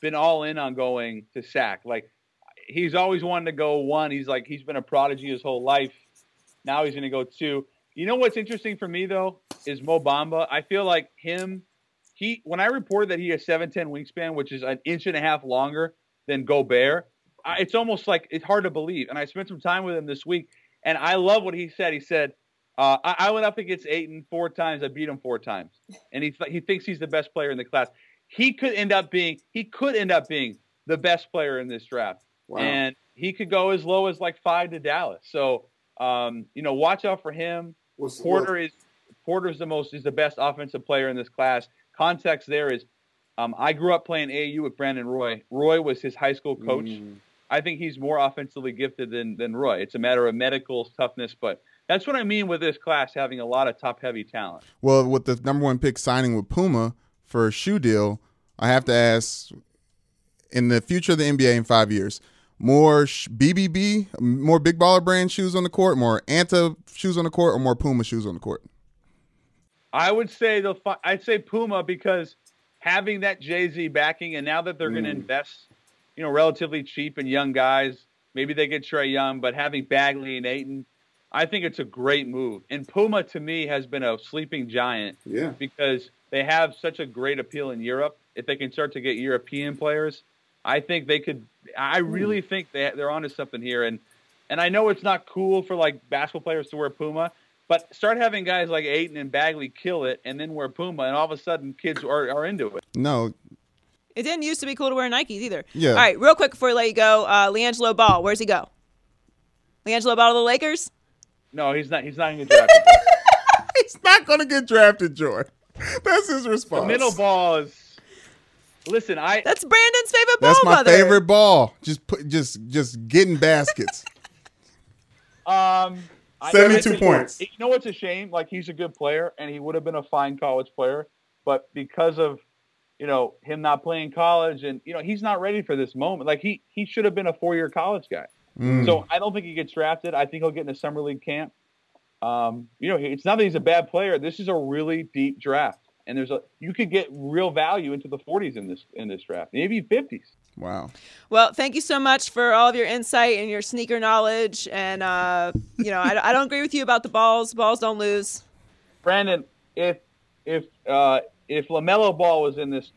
been all in on going to Sac. Like he's always wanted to go one. He's like he's been a prodigy his whole life. Now he's going to go two. You know what's interesting for me though is Mo Bamba. I feel like him. He when I reported that he has seven ten wingspan, which is an inch and a half longer than Gobert, I, it's almost like it's hard to believe. And I spent some time with him this week, and I love what he said. He said, uh, I, "I went up against Ayton four times. I beat him four times, and he he thinks he's the best player in the class. He could end up being he could end up being the best player in this draft, and he could go as low as like five to Dallas. So." Um, you know, watch out for him. What's- Porter is Porter's the most is the best offensive player in this class. Context there is, um, I grew up playing AAU with Brandon Roy. Roy was his high school coach. I think he's more offensively gifted than than Roy. It's a matter of medical toughness, but that's what I mean with this class having a lot of top heavy talent. Well, with the number one pick signing with Puma for a shoe deal, I have to ask: in the future of the NBA in five years, more BBB, more Big Baller Brand shoes on the court, more Anta shoes on the court, or more Puma shoes on the court? I would say the fi- I'd say Puma because having that Jay Z backing, and now that they're going to mm. invest, you know, relatively cheap in young guys, maybe they get Trae Young, but having Bagley and Ayton, I think it's a great move. And Puma to me has been a sleeping giant Yeah. because they have such a great appeal in Europe. If they can start to get European players, I think they could. I really think they they're onto something here. And and I know it's not cool for like basketball players to wear Puma, but start having guys like Ayton and Bagley kill it, and then wear Puma, and all of a sudden kids are, are into it. No, It didn't used to be cool to wear Nikes either. Yeah. All right, real quick before we let you go, uh, LiAngelo Ball, where's he go? LiAngelo Ball to the Lakers? No, he's not. He's not going to get drafted. he's not going to get drafted, Jordan. That's his response. the middle ball is. Listen, I That's Brandon's favorite ball That's my brother. favorite ball. Just put, just, just getting baskets. Um, 72 I points. You know what's a shame? Like he's a good player, and he would have been a fine college player, but because of you know him not playing college, and you know he's not ready for this moment. Like he he should have been a four year college guy. Mm. So I don't think he gets drafted. I think he'll get in a summer league camp. Um, you know, it's not that he's a bad player. This is a really deep draft, and there's a you could get real value into the 40s in this in this draft, maybe 50s. Wow. Well, thank you so much for all of your insight and your sneaker knowledge. And, uh, you know, I, I don't agree with you about the balls. Balls don't lose. Brandon, if if uh, if LaMelo Ball was in this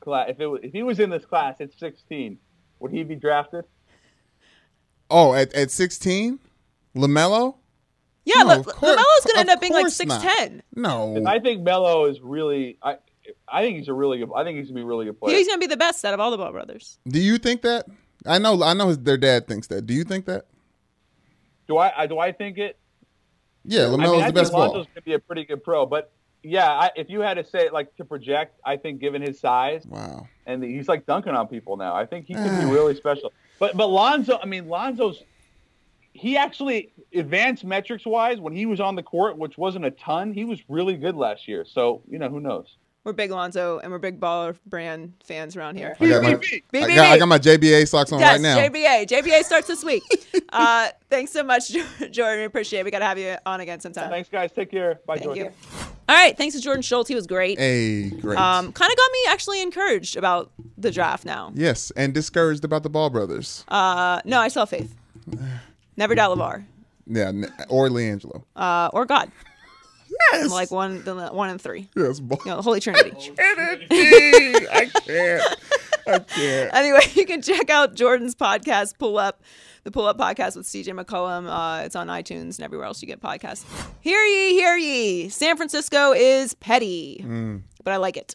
class, if it was, if he was in this class at 16, would he be drafted? Oh, at, at 16? LaMelo? Yeah, No, La- of course- LaMelo's going to end up being like 6'10. No. I think Melo is really. I I think he's a really good. I think he's gonna be a really good player. He's going to be the best out of all the Ball brothers. Do you think that? I know I know his, their dad thinks that. Do you think that? do I, I do I think it? Yeah, I LaMelo's mean, I the best think Lonzo's ball. gonna be a pretty good pro, but yeah, I, if you had to say it like to project, I think given his size Wow. and he's like dunking on people now, I think he could be eh. really special. But but Lonzo, I mean Lonzo's he actually advanced metrics wise when he was on the court, which wasn't a ton. He was really good last year. So you know who knows. We're big Lonzo and we're big baller brand fans around here. I got, my. I, got, I got my JBA socks on Yes, right now. JBA. JBA starts this week. uh, thanks so much, Jordan. We appreciate it. We got to have you on again sometime. Thanks guys. Take care. Bye, Thank Jordan. you. All right. Thanks to Jordan Schultz. He was great. Hey, great. Um, kind of got me actually encouraged about the draft now. yes, and discouraged about the Ball brothers. Uh, no, I still have faith. Never doubt LaVar yeah, or LiAngelo. uh, or God. Yes. I'm like one, the one and three. yes, ball. You know, Holy Trinity. I can't. I can't. anyway, you can check out Jordan's podcast, Pull Up, the Pull Up podcast with CJ McCollum. Uh, it's on iTunes and everywhere else you get podcasts. Hear ye, hear ye. San Francisco is petty, but I like it.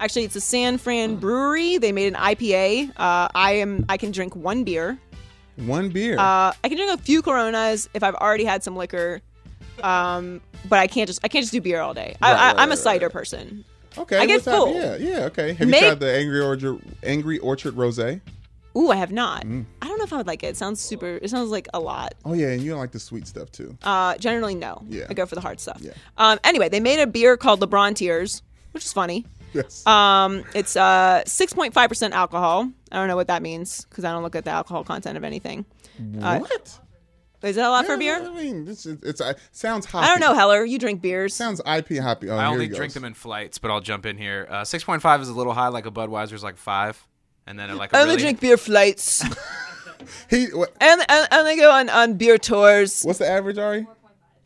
Actually, it's a San Fran brewery. They made an IPA. Uh, I am. I can drink one beer. One beer. Uh, I can drink a few Coronas if I've already had some liquor. Um, but I can't just. I can't just do beer all day. I, Right, I, right, I'm a right, cider person. Okay. I get what type- full. Yeah, yeah, okay. Have May- you tried the Angry Orchard Angry Orchard Rosé? Ooh, I have not. Mm. I don't know if I would like it. It sounds super. It sounds like a lot. Oh yeah, and you don't like the sweet stuff too. Uh, generally, no. Yeah. I go for the hard stuff. Yeah. Um, anyway, they made a beer called LeBron Tears, which is funny. Yes. Um, it's uh 6.5% alcohol. I don't know what that means because I don't look at the alcohol content of anything. Uh, what? is that a lot for beer? I mean, this is, it's uh, sounds hoppy. I don't know, Heller. You drink beers. Sounds IP hoppy. Oh, I only drink goes. them in flights, but I'll jump in here. Uh, Six point five is a little high, like a Budweiser's like five, and then at like a I only really, drink beer flights. He what, And, and and they go on on beer tours. what's the average, Ari?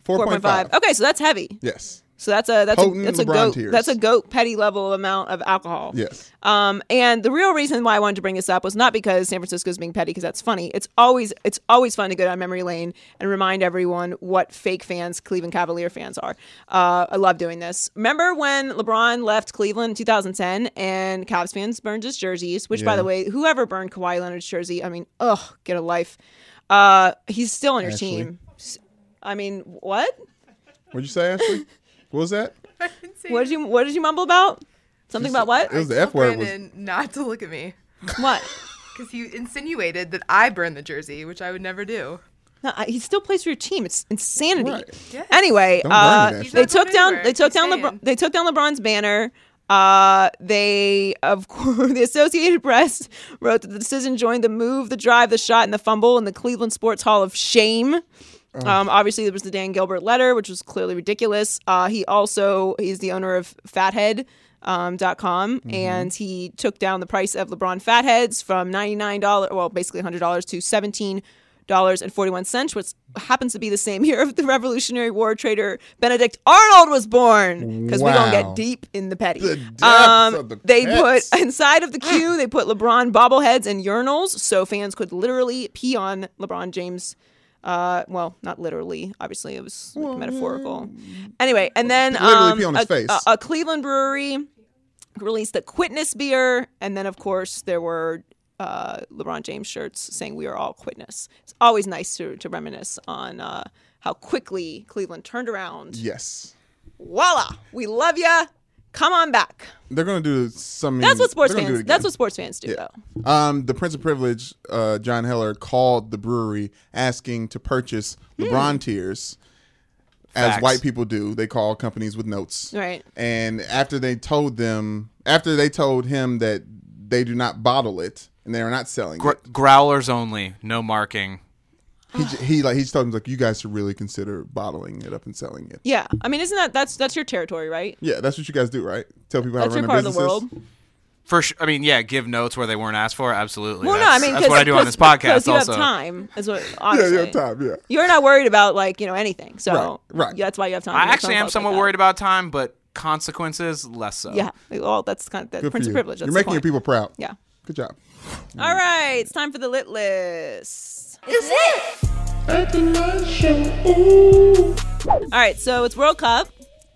Four Four point point five. Okay, so that's heavy. Yes. So that's a that's a Potent that's a goat tears. that's a goat petty level amount of alcohol. Yes. Um, and the real reason why I wanted to bring this up was not because San Francisco is being petty, because that's funny. It's always it's always fun to go down memory lane and remind everyone what fake fans Cleveland Cavalier fans are. Uh, I love doing this. Remember when LeBron left Cleveland in 2010 and Cavs fans burned his jerseys? Which, by the way, whoever burned Kawhi Leonard's jersey, I mean, ugh, get a life. Uh, he's still on your Ashley. team. I mean, what? What'd you say, Ashley? What was that? What did you What did you mumble about? Something about what? It was the F word. Was, Brandon not to look at me What? because he insinuated that I burned the jersey, which I would never do. No, I- he still plays for your team. It's insanity. Right. Yes. Anyway, Don't burn uh, it, Ashley. they not took going down anywhere. they took He's down staying. LeBron, they took down LeBron's banner. Uh, they of course the Associated Press wrote that the decision joined the move, the drive, the shot, and the fumble in the Cleveland Sports Hall of Shame. Um, obviously, there was the Dan Gilbert letter, which was clearly ridiculous. Uh, he also is the owner of Fathead. Um, dot com and he took down the price of LeBron Fatheads from ninety nine dollars, well, basically hundred dollars to seventeen dollars and forty one cents, which happens to be the same year of the Revolutionary War trader Benedict Arnold was born. Because we don't get deep in the petty. The um, the they put inside of the queue, they put LeBron bobbleheads and urinals, so fans could literally pee on LeBron James. Uh, well, not literally. Obviously, it was like, metaphorical. Anyway, and then um, pee on his a, face. a- a Cleveland brewery released the Quitness beer, and then of course there were uh, LeBron James shirts saying "We are all Quitness." It's always nice to to reminisce on uh, how quickly Cleveland turned around. yes. Voila, we love ya. Come on back. They're gonna do some. That's what sports they're gonna do fans. That's what sports fans do, Yeah. though. Um, the Prince of Privilege, uh, John Heller, called the brewery asking to purchase Hmm. LeBron Tears, as Facts. white people do. They call companies with notes. Right. And after they told them, after they told him that they do not bottle it and they are not selling Gr- it, growlers only, no marking. He, j- he like he just told like you guys should really consider bottling it up and selling it. Yeah, I mean, isn't that that's that's your territory, right? Yeah, that's what you guys do, right? Tell people how That's to your run part their of the world. For sure. I mean, yeah, give notes where they weren't asked for. Absolutely. Well, that's, no, I mean, that's 'cause- what I do on this 'cause- podcast. 'cause you also, have time. Is what Yeah, honestly. you have time. Yeah. You're not worried about like you know anything, so Right, right. Yeah, that's why you have time. to I make actually phone am somewhat like worried about time, but consequences less so. Yeah, well, that's kind of the Good Prince of Privilege. That's You're making your people proud. Yeah. Good job. All right, it's time for the lit list. All right, so it's World Cup.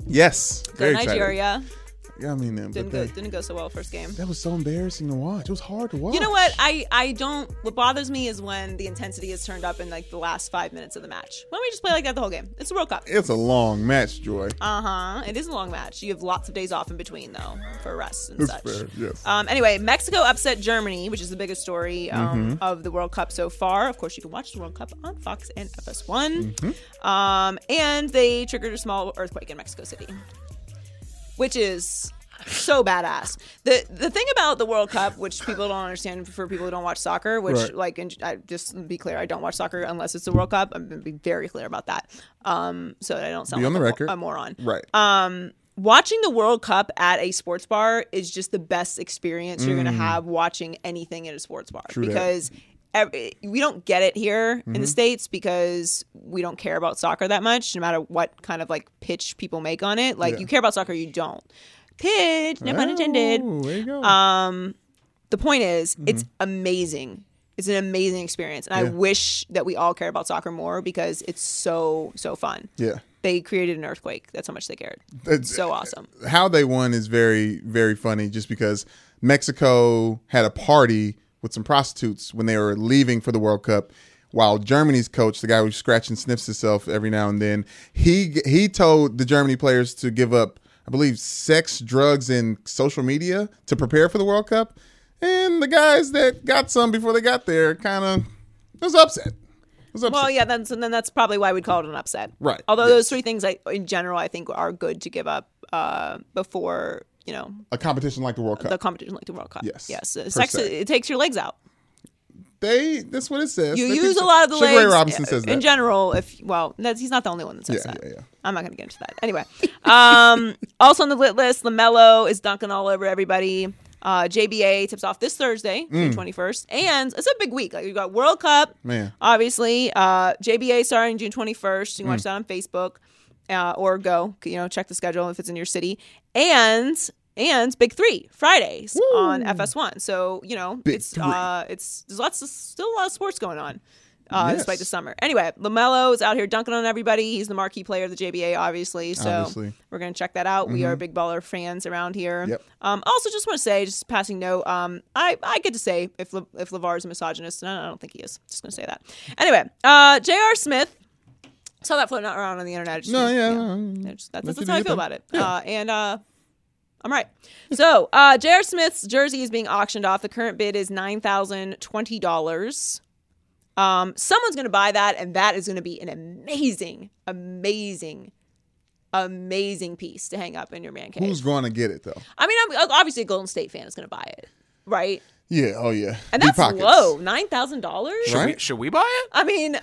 Yes. Go Very. Nigeria. Yeah, I mean, Didn't but go they- didn't go so well first game. that was so embarrassing to watch. It was hard to watch. You know what? I I don't. What bothers me is when the intensity is turned up in like the last five minutes of the match. Why don't we just play like that the whole game? It's the World Cup. It's a long match, Joy. Uh huh. It is a long match. You have lots of days off in between though for rest and That's such. fair, yes. Um. Anyway, Mexico upset Germany, which is the biggest story um, Mm-hmm. of the World Cup so far. Of course, you can watch the World Cup on Fox and FS1. Mm-hmm. Um. And they triggered a small earthquake in Mexico City, which is so badass. The the thing about the World Cup, which people don't understand for people who don't watch soccer, which Right. like and I just be clear, I don't watch soccer unless it's the World Cup. I'm gonna be very clear about that. Um, so that I don't sound Be on the a, record. a moron. Right. Um, watching the World Cup at a sports bar is just the best experience you're gonna have watching anything at a sports bar Mm. True because. ev- We don't get it here in Mm-hmm. the states because we don't care about soccer that much. No matter what kind of like pitch people make on it, like Yeah. you care about soccer, you don't. Pitch, no pun intended. Oh, there you go. Um, the point is, it's amazing. It's an amazing experience, and I Mm-hmm. Wish that we all cared about soccer more because it's so so fun. yeah. They created an earthquake. That's how much they cared. It's- so awesome. How they won is very, very funny just because Mexico had a party with some prostitutes when they were leaving for the World Cup. While Germany's coach, the guy who scratches and sniffs himself every now and then, he he told the Germany players to give up, I believe, sex, drugs, and social media to prepare for the World Cup. And the guys that got some before they got there kind of was upset. Well, yeah, then so then that's probably why we'd call it an upset. Right, Although yes. those three things, I, in general, I think are good to give up uh, before you know a competition like the World Cup. the competition like the World Cup. Yes, yes. Sex se. it takes your legs out. they that's what it says. You They use a lot of the Sugar legs. Ray Robinson says that. in general. If well, that's, he's not the only one that says Yeah, that. yeah, yeah. I'm not going to get into that. Anyway, um, also on the lit list, LaMelo is dunking all over everybody. Uh, JBA tips off this Thursday, Mm. June 21st, and it's a big week. Like you've got World Cup, Man. obviously. Uh, JBA starting June 21st. You can Mm. watch that on Facebook uh, or go, you know, check the schedule if it's in your city. And and Big Three Fridays on FS1. So you know, Big it's Three. uh, it's there's lots of still a lot of sports going on. Uh, Yes. Despite the summer. Anyway, LaMelo is out here dunking on everybody. He's the marquee player of the JBA, obviously. So Obviously. we're going to check that out. We are big baller fans around here. Yep. Um, also, just want to say, just passing note, um, I, I get to say if Le, if LaVar is a misogynist, and I don't think he is. Just going to say that. Anyway, uh, J.R. Smith. Saw that floating around on the internet. I Just, No, yeah, no, Yeah, just- that's, let that's how I feel thing. about it. Uh, and uh, I'm right. So, uh, J.R. Smith's jersey is being auctioned off. The current bid is nine thousand twenty dollars. Um, someone's going to buy that, and that is going to be an amazing, amazing, amazing piece to hang up in your man cave. Who's going to get it though? I mean, I'm, obviously, a Golden State fan is going to buy it, right? Yeah. Oh yeah. And Deep that's pockets. low, nine thousand dollars. Should, we, should we buy it? I mean,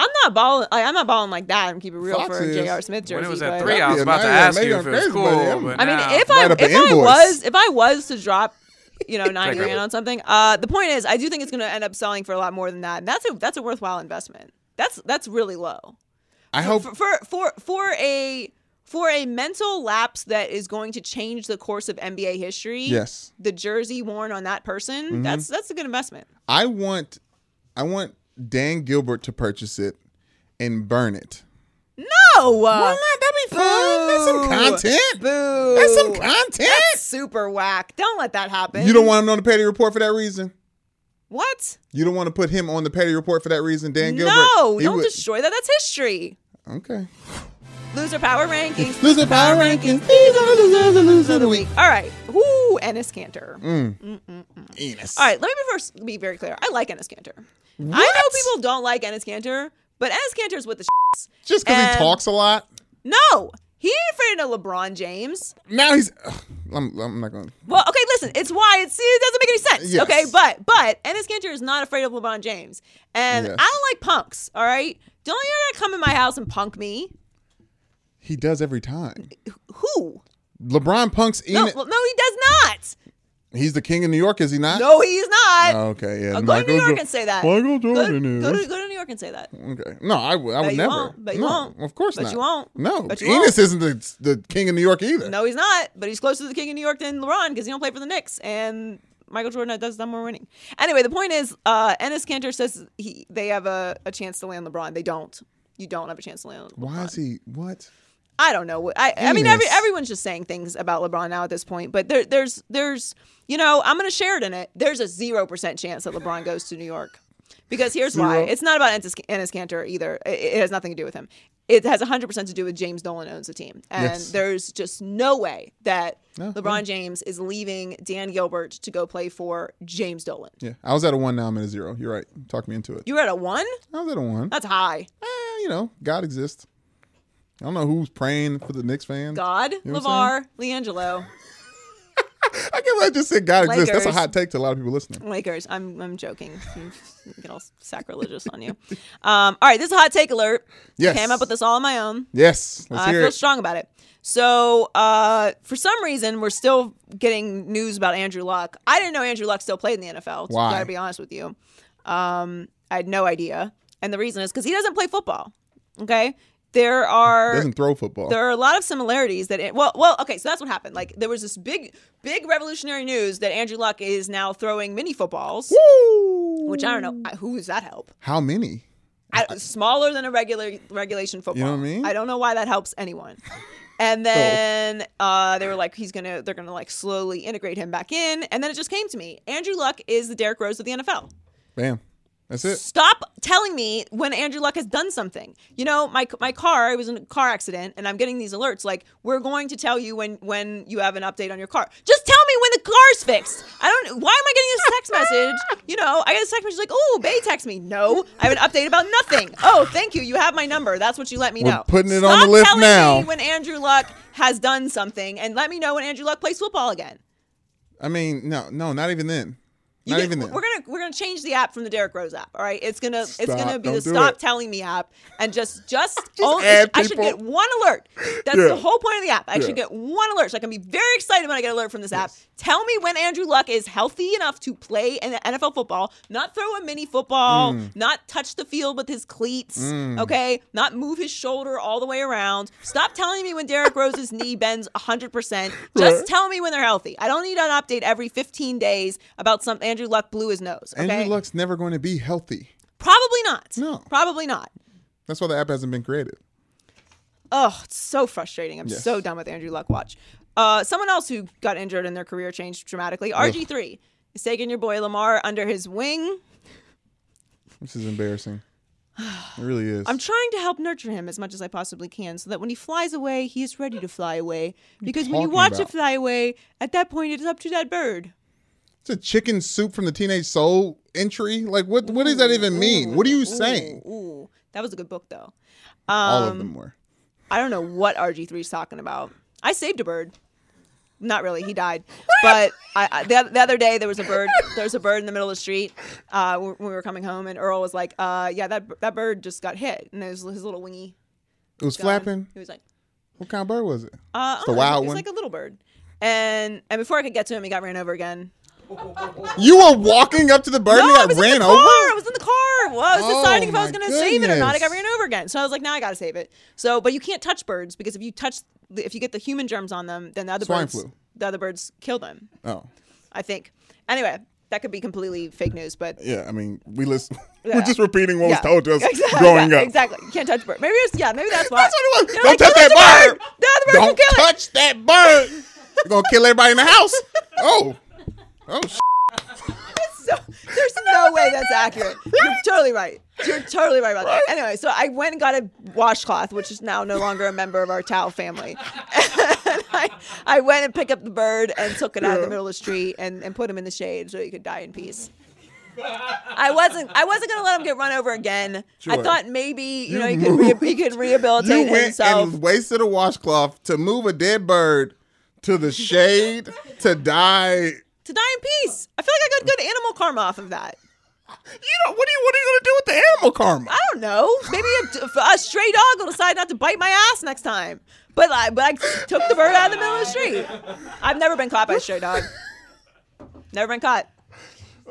I'm not balling. Like, I'm not balling like that. I'm keeping it real Fox for a is. J.R. Smith jersey. When it was at three, I was Yeah, about to ask maybe you if it was cool. but I mean, now- if I if I was if I was to drop, you know, nine grand on something, uh, the point is, I do think it's going to end up selling for a lot more than that. And that's a that's a worthwhile investment. That's that's really low. I hope. for for for, for a for a mental lapse that is going to change the course of NBA history. Yes. the jersey worn on that person. That's that's a good investment. I want. I want Dan Gilbert to purchase it and burn it. No, Why not? That'd be fun. That's some content. Boo. That's some content. That's super whack. Don't let that happen. You don't want him on the petty report for that reason. what? You don't want to put him on the petty report for that reason, Dan Gilbert. No, He don't would- destroy that. That's history. Okay. Loser power rankings. Loser power rankings. These are the losers, the loser of the week. All right. Whoo, Enes Kanter. Mm. mm, mm, mm. Enes. All right, let me first be very clear. I like Enes Kanter. I know people don't like Enes Kanter, but Enes Kanter's with the shits. Just because he talks a lot. No, he ain't afraid of LeBron James. Now he's. ugh, I'm, I'm not going. Well, okay, listen, it's why it's, it doesn't make any sense. Yes. Okay, but but Enes Kanter is not afraid of LeBron James, and Yes. I don't like punks. All right, don't you ever come in my house and punk me? He does every time. Who? LeBron punks No, no, he does not. He's the king of New York, is he not? No, he's not. Oh, okay, yeah. Uh, go to New York Jo- and say that. Michael Go- Jordan go, is. to, go to New York and say that. Okay. No, I, would- would you never. won't, but you no, won't. Of course But not. you won't. No, But you Enes won't. isn't the, the king of New York either. No, he's not. But he's closer to the king of New York than LeBron because he don't play for the Knicks. And Michael Jordan does them more winning. Anyway, the point is, uh, Enes Kanter says he they have a, a chance to land LeBron. They don't. You don't have a chance to land. LeBron. Why is he? What? I don't know. what- I, I mean, every, everyone's just saying things about LeBron now at this point. But there, there's, there's, you know, I'm going to share it in it. There's a zero percent chance that LeBron goes to New York, because here's why. It's not about Enes, Kanter either. It, it has nothing to do with him. It has 100 percent to do with James Dolan owns the team, and Yes. there's just no way that No, LeBron. James is leaving Dan Gilbert to go play for James Dolan. Yeah, I was at a one. Now I'm at a zero. You're right. Talk me into it. You were at a one. I was at a one. That's high. Eh, you know, God exists. I don't know who's praying for the Knicks fans. God, You know LaVar, LiAngelo, I guess I just said God exists. That's a hot take to a lot of people listening. Lakers. I'm I'm joking. Get all sacrilegious on you. Um, all right, this is a hot take alert. Yes. Came up with this all on my own. Yes, let's I feel it. strong about it. So, uh, for some reason, we're still getting news about Andrew Luck. I didn't know Andrew Luck still played in the NFL. To Why? Gotta be honest with you. Um, I had no idea, and the reason is because he doesn't play football. Okay, there are Doesn't throw football. there are a lot of similarities that it, well well okay so that's what happened like there was this big big revolutionary news that Andrew Luck is now throwing mini footballs Woo! which I don't know who does that help How many? I, smaller than a regular regulation football You know what I mean? I don't know why that helps anyone and then uh, they were like he's gonna they're gonna like slowly integrate him back in and then it just came to me Andrew Luck is the Derrick Rose of the NFL Bam. That's it. Stop telling me when Andrew Luck has done something. You know, my my car, I was in a car accident and I'm getting these alerts like we're going to tell you when when you have an update on your car. Just tell me when the car's fixed. I don't why am I getting this text message? You know, I get a text message like, "Oh, Bay text me." No, I have an update about nothing. Oh, thank you. You have my number. That's what you let me We're know. putting it Stop on the list telling now. Me when Andrew Luck has done something and let me know when Andrew Luck plays football again. I mean, no, no, not even then. You Not can- even. We're gonna we're gonna change the app from the Derrick Rose app. All right, it's gonna it's gonna be the stop it. telling me app, and just just, add I should get one alert. That's Yeah. the whole point of the app. I Yeah. should get one alert, so I can be very excited when I get an alert from this app. Tell me when Andrew Luck is healthy enough to play in the NFL football, not throw a mini football, Mm. not touch the field with his cleats. Okay, not move his shoulder all the way around. Stop telling me when Derrick Rose's knee bends 100%. Just Right. tell me when they're healthy. I don't need an update every 15 days about some Andrew Luck blew his nose. Okay? Andrew Luck's never going to be healthy. Probably not. No. Probably not. That's why the app hasn't been created. Oh, it's so frustrating. I'm Yes. so done with Andrew Luck watch. Uh, someone else who got injured and their career changed dramatically, RG3, is taking your boy Lamar under his wing. This is embarrassing. It really is. I'm trying to help nurture him as much as I possibly can so that when he flies away, he is ready to fly away. Because when you watch about? it fly away, at that point, it is up to that bird. It's a chicken soup from the Teenage Soul entry. Like, what? What does that even mean? What are you saying? Ooh, that was a good book, though. All Um, of them were. I don't know what RG3 is talking about. I saved a bird. Not really. He died. But I, I, the, the other day there was a bird. There was a bird in the middle of the street uh, when we were coming home, and Earl was like, uh, "Yeah, that that bird just got hit, and was his little wingy." It was gone." flapping. He was like, What kind of bird was it? uh, It's the know, wild It was one. like a little bird, and and before I could get to him, he got ran over again. You were walking up to the bird no, and I was got in ran the over. car. I was in the car. Well, I was Oh, deciding if I was going to save it or not. I got ran over again. So I was like, now I got to save it. So, but you can't touch birds because if you touch, if you get the human germs on them, then the other Swine birds, flu. the other birds kill them. Oh, I think. Anyway, that could be completely fake news, but yeah. I mean, we listen. Yeah. We're just repeating what yeah. was told to us exactly, growing yeah, up. Exactly. You can't touch bird. Maybe it's yeah. Maybe that's why. That's what it was. Don't like, touch "Don't that the bird. The other bird Don't kill it. touch that bird. You're gonna kill everybody in the house. Oh, oh. sh- So, there's no way that's accurate. You're totally right. You're totally right about that. Anyway, so I went and got a washcloth, which is now no longer a member of our towel family. And I, I went and picked up the bird and took it out of the middle of the street and, and put him in the shade so he could die in peace. I wasn't. I wasn't gonna let him get run over again. I thought maybe you, You know he could re- he could rehabilitate You went himself. and wasted a washcloth to move a dead bird to the shade to die. To die in peace. I feel like I got good animal karma off of that. You know what are you what are you gonna do with the animal karma? I don't know. Maybe a, a stray dog will decide not to bite my ass next time. But I, but I took the bird out of the middle of the street. I've never been caught by a stray dog. Never been caught.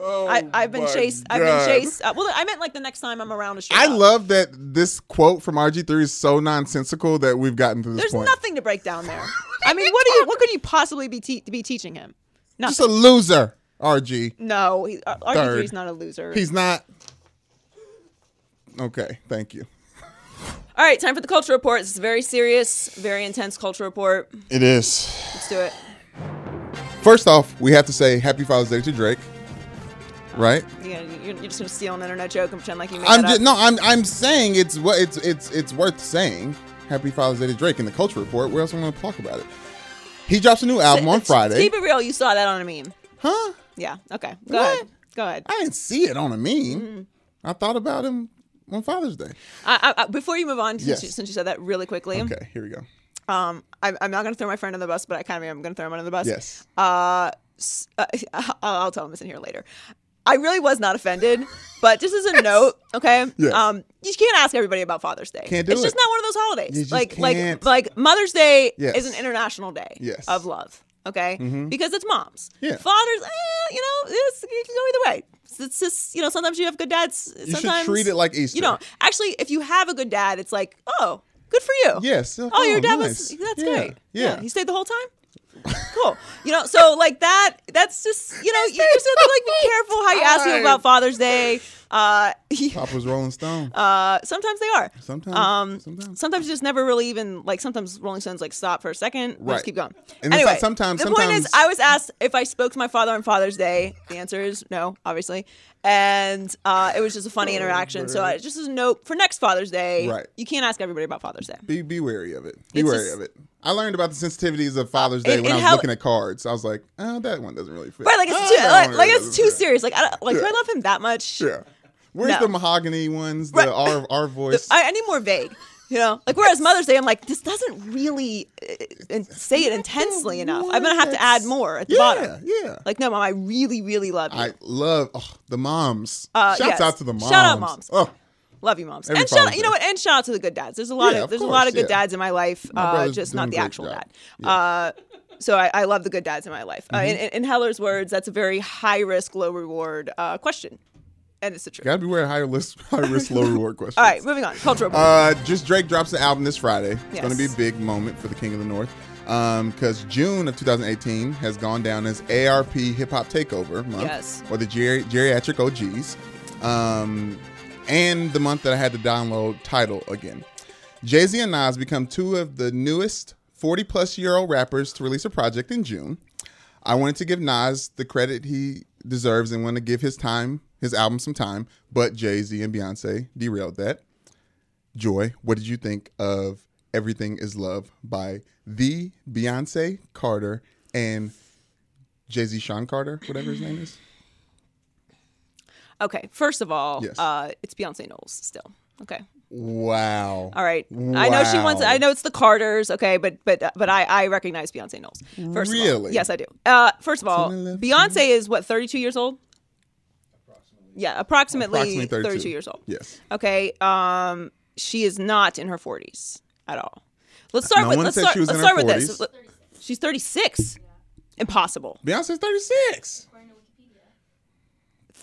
Oh I, I've been chased. I've been chased. Uh, well, I meant like the next time I'm around a stray I dog. love that this quote from RG3 is so nonsensical that we've gotten to this There's point. nothing to break down there. I mean, what do you? What could you possibly be te- be teaching him? Just a loser, RG. no, he, uh, RG3 is not a loser. He's not. Okay, thank you. All right, time for the culture report. This is a very serious, very intense culture report. It is. Let's do it. First off, we have to say Happy Father's Day to Drake. Right? You know, you're, you're just gonna steal an internet joke and pretend like you made I'm just up. no. I'm I'm saying it's what it's it's it's worth saying. Happy Father's Day to Drake in the Culture Report. Where else am I to talk about it? He drops a new album on Friday. Keep it real. You saw that on a meme. Huh? Yeah. Okay. Go What? ahead. Go ahead. I didn't see it on a meme. Mm-hmm. I thought about him on Father's Day. I, I, before you move on, since, Yes. you, since you said that really quickly, Okay, here we go. um, I, I'm not going to throw my friend under the bus, but I kind of am going to throw him under the bus. Yes. Uh, uh, I'll, I'll tell him this in here later. I really was not offended, but just as a note, okay? Yes. Um, you can't ask everybody about Father's Day. Can't do it's it. just not one of those holidays. You just like can't. like like Mother's Day Yes. is an international day Yes. of love. Okay, because it's moms. Yeah. Fathers, eh, you know, it's, it can go either way. It's, it's just you know, sometimes you have good dads. should sometimes treat it like Easter. You know, actually, if you have a good dad, it's like, oh, good for you. Yes. Oh, your dad nice. was. That's Yeah, great. Yeah. He stayed the whole time. Cool. You know, so like that. That's just you know, you just have to like be careful how you ask people about Father's Day. Uh, Papa's Rolling Stone. uh, sometimes they are. Sometimes. Um, sometimes. sometimes just never really even like. Sometimes Rolling Stones like stop for a second, but Right. just keep going. And it's anyway, like sometimes- the point is, sometimes- I was asked if I spoke to my father on Father's Day. The answer is no, obviously, and uh, it was just a funny interaction. So I, just as a note for next Father's Day, Oh, Right. you can't ask everybody about Father's Day. Be be wary of it. Be It's wary just- of it. I learned about the sensitivities of Father's Day when I was looking at cards. I was like, oh, that one doesn't really fit. Right, like it's Oh, too like, like it's too fit. serious. Like I don't, like do I love him that much? Yeah. Where's No. the mahogany ones? The Right. our our voice. I, I need more vague. You know, like whereas Mother's Day, I'm like, this doesn't really. uh, say it intensely enough. I'm gonna have to add more at the yeah, bottom. yeah. Like, no, mom, I really, really love you. I love oh, the moms. Uh, Shouts yes. out to the moms. Shout out moms. Oh, Love you, moms. Every and shout, Father's you know what? And shout out to the good dads. There's a lot Yeah, of of there's a lot of good yeah. dads in my life, My uh, just not the actual job. dad. Uh, so I, I love the good dads in my life. Uh, in, Mm-hmm. in Heller's words, that's a very high risk, low reward uh, question, and it's the truth. gotta be wearing high risk, high risk, low reward questions. All right, moving on. Cultural. Uh, just Drake drops the album this Friday. It's Yes. going to be a big moment for the King of the North. Because June of 2018 has gone down as AARP Hip Hop Takeover month, Yes. or the geri- geriatric OGs, um, and the month that I had to download Tidal again. Jay Z and Nas become two of the newest 40 plus year old rappers to release a project in June. I wanted to give Nas the credit he deserves and want to give his time, his album some time, but Jay Z and Beyonce derailed that. Joy, what did you think of Everything Is Love by the Beyonce Carter and Jay Z Shawn Carter, whatever his name is? Okay, first of all, Yes. uh, it's Beyonce Knowles still. Okay. Wow. All right. Wow. I know she wants. I know it's the Carters. Okay, but but but I I recognize Beyonce Knowles. First of all, Really? yes, I do. Uh, first of all, Beyonce is what 32 years old. Approximately. Yeah, approximately, Approximately 32. 32 years old. Yes. Okay. Um, she is not in her 40s at all. Let's start No with. Let's start, let's start with 40s. this. She's 36. Impossible. Beyonce's 36.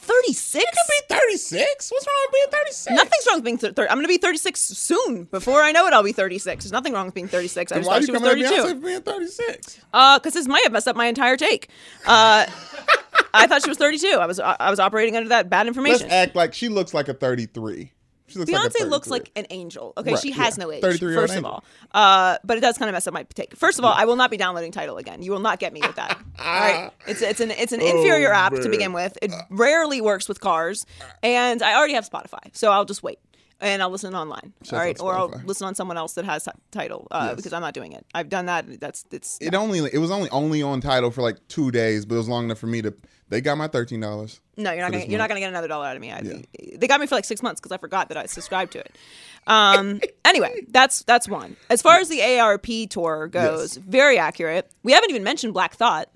36. Be 36? What's wrong with being 36? Nothing's wrong with being. Th- thir- I'm going to be 36 soon. Before I know it, I'll be 36. There's nothing wrong with being 36. I just thought she was coming at 32. Beyonce for being 36? Uh, because this might have messed up my entire take. Uh, I thought she was 32. I was I was operating under that bad Let's information. act like she looks like a 33. She looks like Beyonce looks like an angel. Okay, Right, she has yeah. no age. 33-year-old First of angel. all, uh, but it does kind of mess up my take. First of all, I will not be downloading Tidal again. You will not get me with that. all right, it's it's an it's an inferior app to begin with. It rarely works with cars, and I already have Spotify, so I'll just wait. And I'll listen online, all out or I'll listen on someone else that has ti- Tidal uh, Yes. because I'm not doing it. I've done that. That's it's It only it was only only on Tidal for like two days, but it was long enough for me to. They got my thirteen dollars. No, you're not gonna you're not gonna get another dollar out of me. I, Yeah. They got me for like six months because I forgot that I subscribed to it. Um, anyway, that's that's one. As far as the AARP tour goes, Yes. very accurate. We haven't even mentioned Black Thought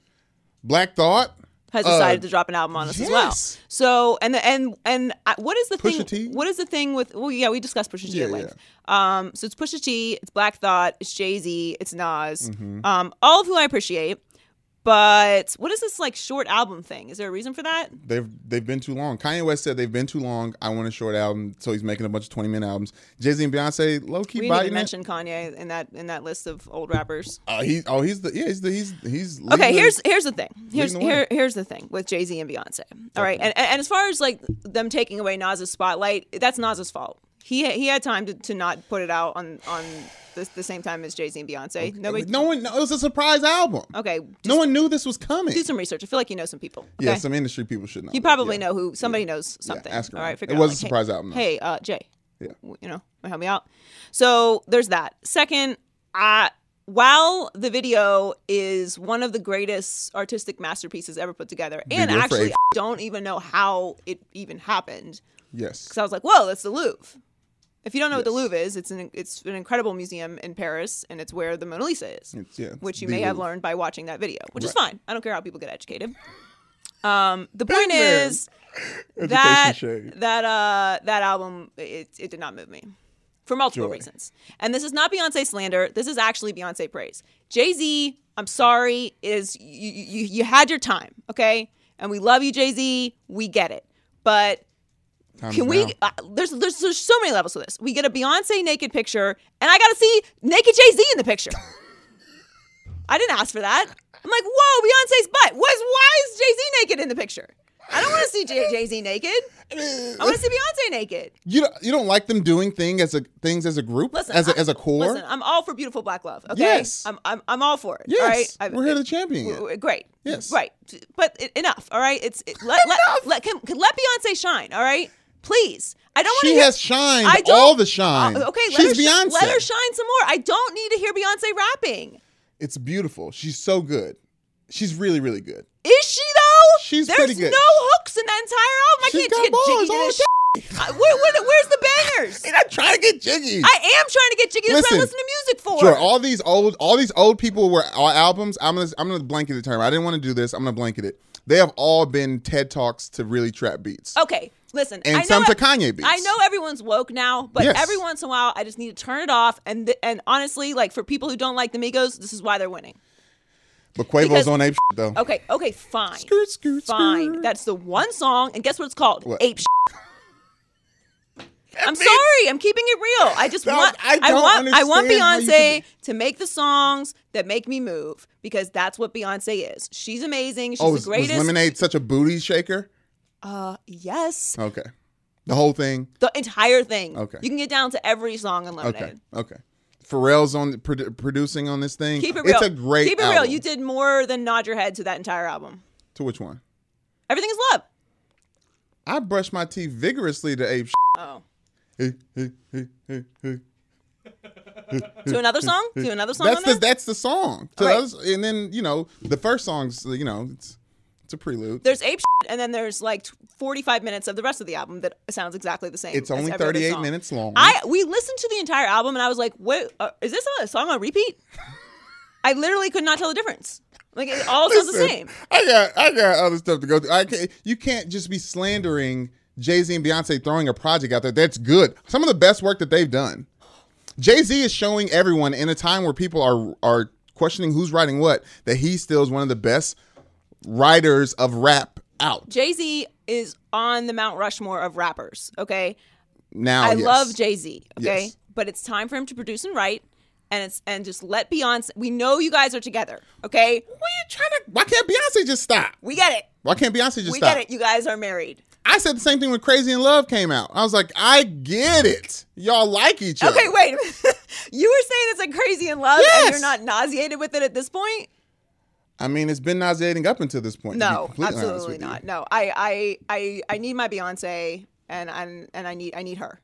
Black Thought has Uh, decided to drop an album on us as well. So and the, and and uh, what is the Pusha thing? T? What is the thing with? Well, yeah, we discussed Pusha T Yeah, at length. Um, so it's Pusha T, it's Black Thought, it's Jay Z, it's Nas, Mm-hmm. um, all of who I appreciate. But what is this like short album thing? Is there a reason for that? they've they've been too long. Kanye West said they've been too long. I want a short album, so he's making a bunch of twenty minute albums. Jay Z and Beyonce low key We didn't even mention Kanye in that in that list of old rappers. Uh, he oh he's the yeah he's the he's he's Okay, here's here's the thing. Here's the here here's the thing with Jay Z and Beyonce. All right, and, and as far as like them taking away Nas's spotlight, that's Nas's fault. He he had time to, to not put it out on on the, the same time as Jay Z and Beyonce. Nobody. no one. No, it was a surprise album. Okay. No one knew this was coming. Do some research. I feel like you know some people. Okay? Yeah, some industry people should know. You probably yeah. know who. Somebody knows something. ask All right, figure It out, was a surprise hey, album, though. Hey, uh, Jay. Yeah. You know, help me out. So there's that. Second, uh, while the video is one of the greatest artistic masterpieces ever put together, and actually, I don't even know how it even happened Yes. because I was like, "Whoa, that's the Louvre." If you don't know what the Louvre is, it's an it's an incredible museum in Paris, and it's where the Mona Lisa is, It's- yeah, it's which you may have learned by watching that video, which is fine. I don't care how people get educated. Um, the point is that shade. that uh that album it, it did not move me for multiple Joy. reasons. And this is not Beyonce slander. This is actually Beyonce praise. Jay Z, I'm sorry, is you, you you had your time, okay? And we love you, Jay Z. We get it, but Time can we? Uh, there's, there's there's so many levels to this. We get a Beyonce naked picture, and I got to see naked Jay Z in the picture. I didn't ask for that. I'm like, whoa, Beyonce's butt. Was why is Jay Z naked in the picture? I don't want to see Jay Z naked. I want to see Beyonce naked. You don't, you don't like them doing thing as a things as a group Listen, as a, I- as a core. Listen, I'm all for beautiful black love. Okay, Yes. I'm I'm, I'm all for it. yes, all right, we're here to champion w- it. w- Great. Yes. Right. But it, enough. All right. It's it, let let let, can, can let Beyonce shine. All right. Please. I don't want to. She hear, has shined I don't- all the shine. Uh, okay. Let she's her Beyonce. let her shine some more. I don't need to hear Beyonce rapping. It's beautiful. She's so good. She's really really good. Is she though? She's There's pretty good. no hooks in that entire album. I She's can't get jiggy all this. shit. Uh, where, where, where's the bangers? Not trying to get jiggy. I am trying to get jiggy. That's why I Listen, listen to music for? Sure. All these old, all these old people were all albums. I'm gonna, I'm gonna blanket the term. I didn't want to do this. I'm gonna blanket it. They have all been TED talks to really trap beats. Okay, listen. And I know some to Kanye beats. I know everyone's woke now, but Yes. every once in a while, I just need to turn it off. And th- and honestly, like for people who don't like the Migos, this is why they're winning. But Quavo's Because- on ape shit, though. Okay, okay, fine, Skirt, skirt, fine. skirt. That's the one song, and guess what it's called? What? Ape. I'm sorry. I'm keeping it real. I just want. I I, want. I want understand how you Beyonce to make the songs that make me move because that's what Beyonce is. She's amazing. She's oh, the was, was greatest. Lemonade such a booty shaker? Uh, yes. Okay. The whole thing. The entire thing. Okay. You can get down to every song in Lemonade. Okay. Okay. Pharrell's on produ- producing on this thing. Keep it real. It's a great. Keep it real. You did more than nod your head to that entire album. To which one? Everything is love. I brush my teeth vigorously to ape. Oh. Hey, hey, hey, hey, hey. To another song? To another song That's on the that's the song. Right. others- and then you know the first song's you know it's it's a prelude. There's ape and then there's like 45 minutes of the rest of the album that sounds exactly the same. It's as only every other 38 song. minutes long. I we listened to the entire album and I was like, "What uh, is this a song on repeat?" I literally could not tell the difference. Like it all sounds the Listen, same. I got I got other stuff to go through. I can't, you can't just be slandering Jay Z and Beyonce throwing a project out there. That's good. Some of the best work that they've done. Jay Z is showing everyone in a time where people are are questioning who's writing what that he still is one of the best writers of rap out Jay Z is on the Mount Rushmore of rappers. Okay, now. I yes. love Jay Z. Okay, Yes. but it's time for him to produce and write, and it's and just let Beyonce. We know you guys are together. Okay, Why you trying to? Why can't Beyonce just stop? we get it. Why can't Beyonce just we stop? get it. You guys are married. I said the same thing when Crazy in Love came out. I was like, I get it. Y'all like each other. Okay, wait. you were saying it's like crazy in love, and you're not nauseated with it at this point. I mean, it's been nauseating up until this point. No, absolutely not. No, I, I, I, I need my Beyonce, and and and I need I need her.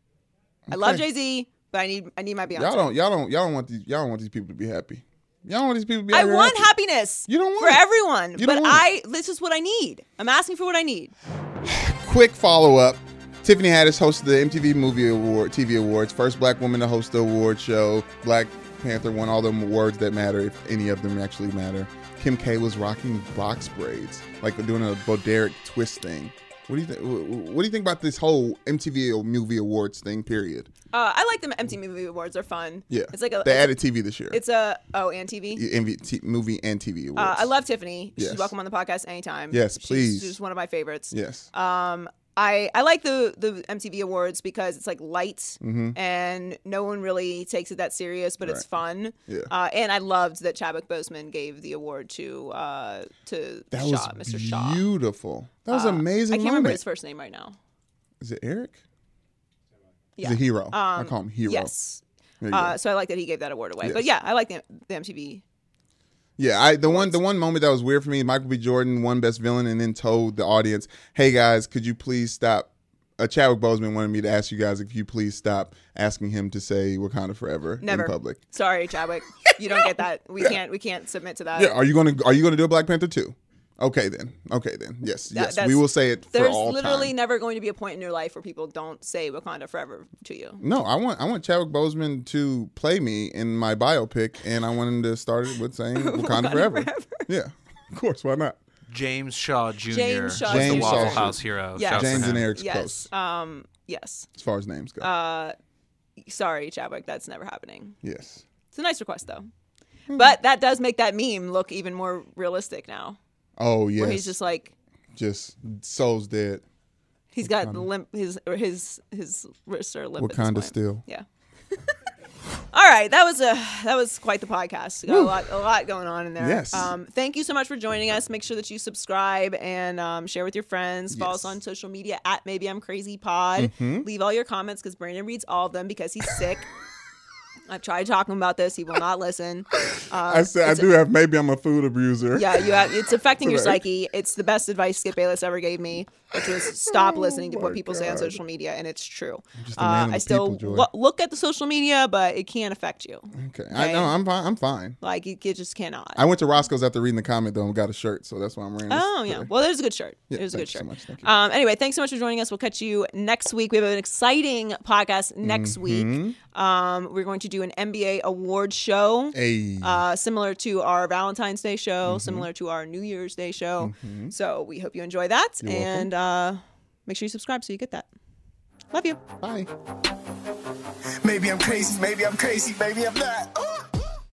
I love Jay Z, but I need I need my Beyonce. Y'all don't, y'all don't, y'all don't want these, y'all don't want these people to be happy. Y'all don't want these people to be. I happy. want happiness. You don't want for it. everyone, You but I this is what I need. I'm asking for what I need. Quick follow up. Tiffany Haddish hosted the MTV Movie Award, TV Awards, first black woman to host the award show. Black Panther won all the awards that matter, if any of them actually matter. Kim K was rocking box braids, like doing a Bo Derek twist thing. What do you think? What do you think about this whole MTV Movie Awards thing? Period. Uh, I like the MTV Movie Awards. They're fun. Yeah, it's like a they added TV this year. it's a oh and TV. MV, T, movie and TV awards. Uh, I love Tiffany. She's welcome on the podcast anytime. Yes, She's- please. She's one of my favorites. Yes. Um, I I like the the MTV Awards because it's like light and no one really takes it that serious, but it's Mm-hmm. fun. Yeah. Uh, and I loved that Chadwick Boseman gave the award to uh to that Shaw, was Mr. Shaw. beautiful. That was Uh, amazing. I can't remember his first name right now. Is it Eric? Yeah. He's a hero. I Um, call him hero. Yes. Uh, so I like that he gave that award away. But yeah, I like the, the MTV. Yeah, I the one the one moment that was weird for me, Michael B. Jordan won Best Villain and then told the audience, "Hey guys, could you please stop?" Uh, Chadwick Boseman wanted me to ask you guys if you please stop asking him to say "Wakanda Forever" Never. in public. Sorry, Chadwick. You don't get that. We can't. We can't submit to that. Yeah, are you gonna are you gonna do a Black Panther too? Okay then, okay then, yes, That- yes, we will say it for There's all literally time. never going to be a point in your life where people don't say Wakanda forever to you. No, I want I want Chadwick Boseman to play me in my biopic, and I want him to start it with saying "Wakanda, Wakanda Forever." Forever. Yeah, of course, why not? James Shaw Jr. James Shaw James the Waffle House hero. Yes. James and Eric's yes. close Um. Yes. as far as names go. Uh. Sorry, Chadwick. That's never happening. yes. It's a nice request though. Hmm. But that does make that meme look even more realistic now. Oh yeah. Where he's just like just soul's dead. he's got the limp his or his his wrists are limp. Wakanda still. Yeah. All right, that was a that was quite the podcast. We got a lot a lot going on in there. Yes. Um, thank you so much for joining us. Make sure that you subscribe and um, share with your friends. Follow us on social media at Maybe I'm Crazy Pod. Mm-hmm. Leave all your comments because Brandon reads all of them because he's sick. I've tried talking about this. He will not listen. Uh, I said I a- do have maybe I'm a food abuser. Yeah, you have, it's affecting your psyche. It's the best advice Skip Bayless ever gave me. Which was stop listening to Oh what my people say on social media, and it's true. just a man Uh, I still people, lo- look at the social media, but it can't affect you. Okay, I know I'm fine. I'm fine. Like it, it just cannot. I went to Roscoe's after reading the comment though and got a shirt, so that's why I'm wearing. This Oh yeah, today. well, it was a good shirt. Yeah, it was a good thank you so shirt. much. Thank you. Um, anyway, thanks so much for joining us. We'll catch you next week. We have an exciting podcast next Mm-hmm. week. Um, we're going to do an NBA award show, Hey. uh, similar to our Valentine's Day show, Mm-hmm. similar to our New Year's Day show. So we hope you enjoy that, You're welcome. and uh, make sure you subscribe so you get that. Love you. Bye. Maybe I'm crazy, maybe I'm crazy, maybe I'm not.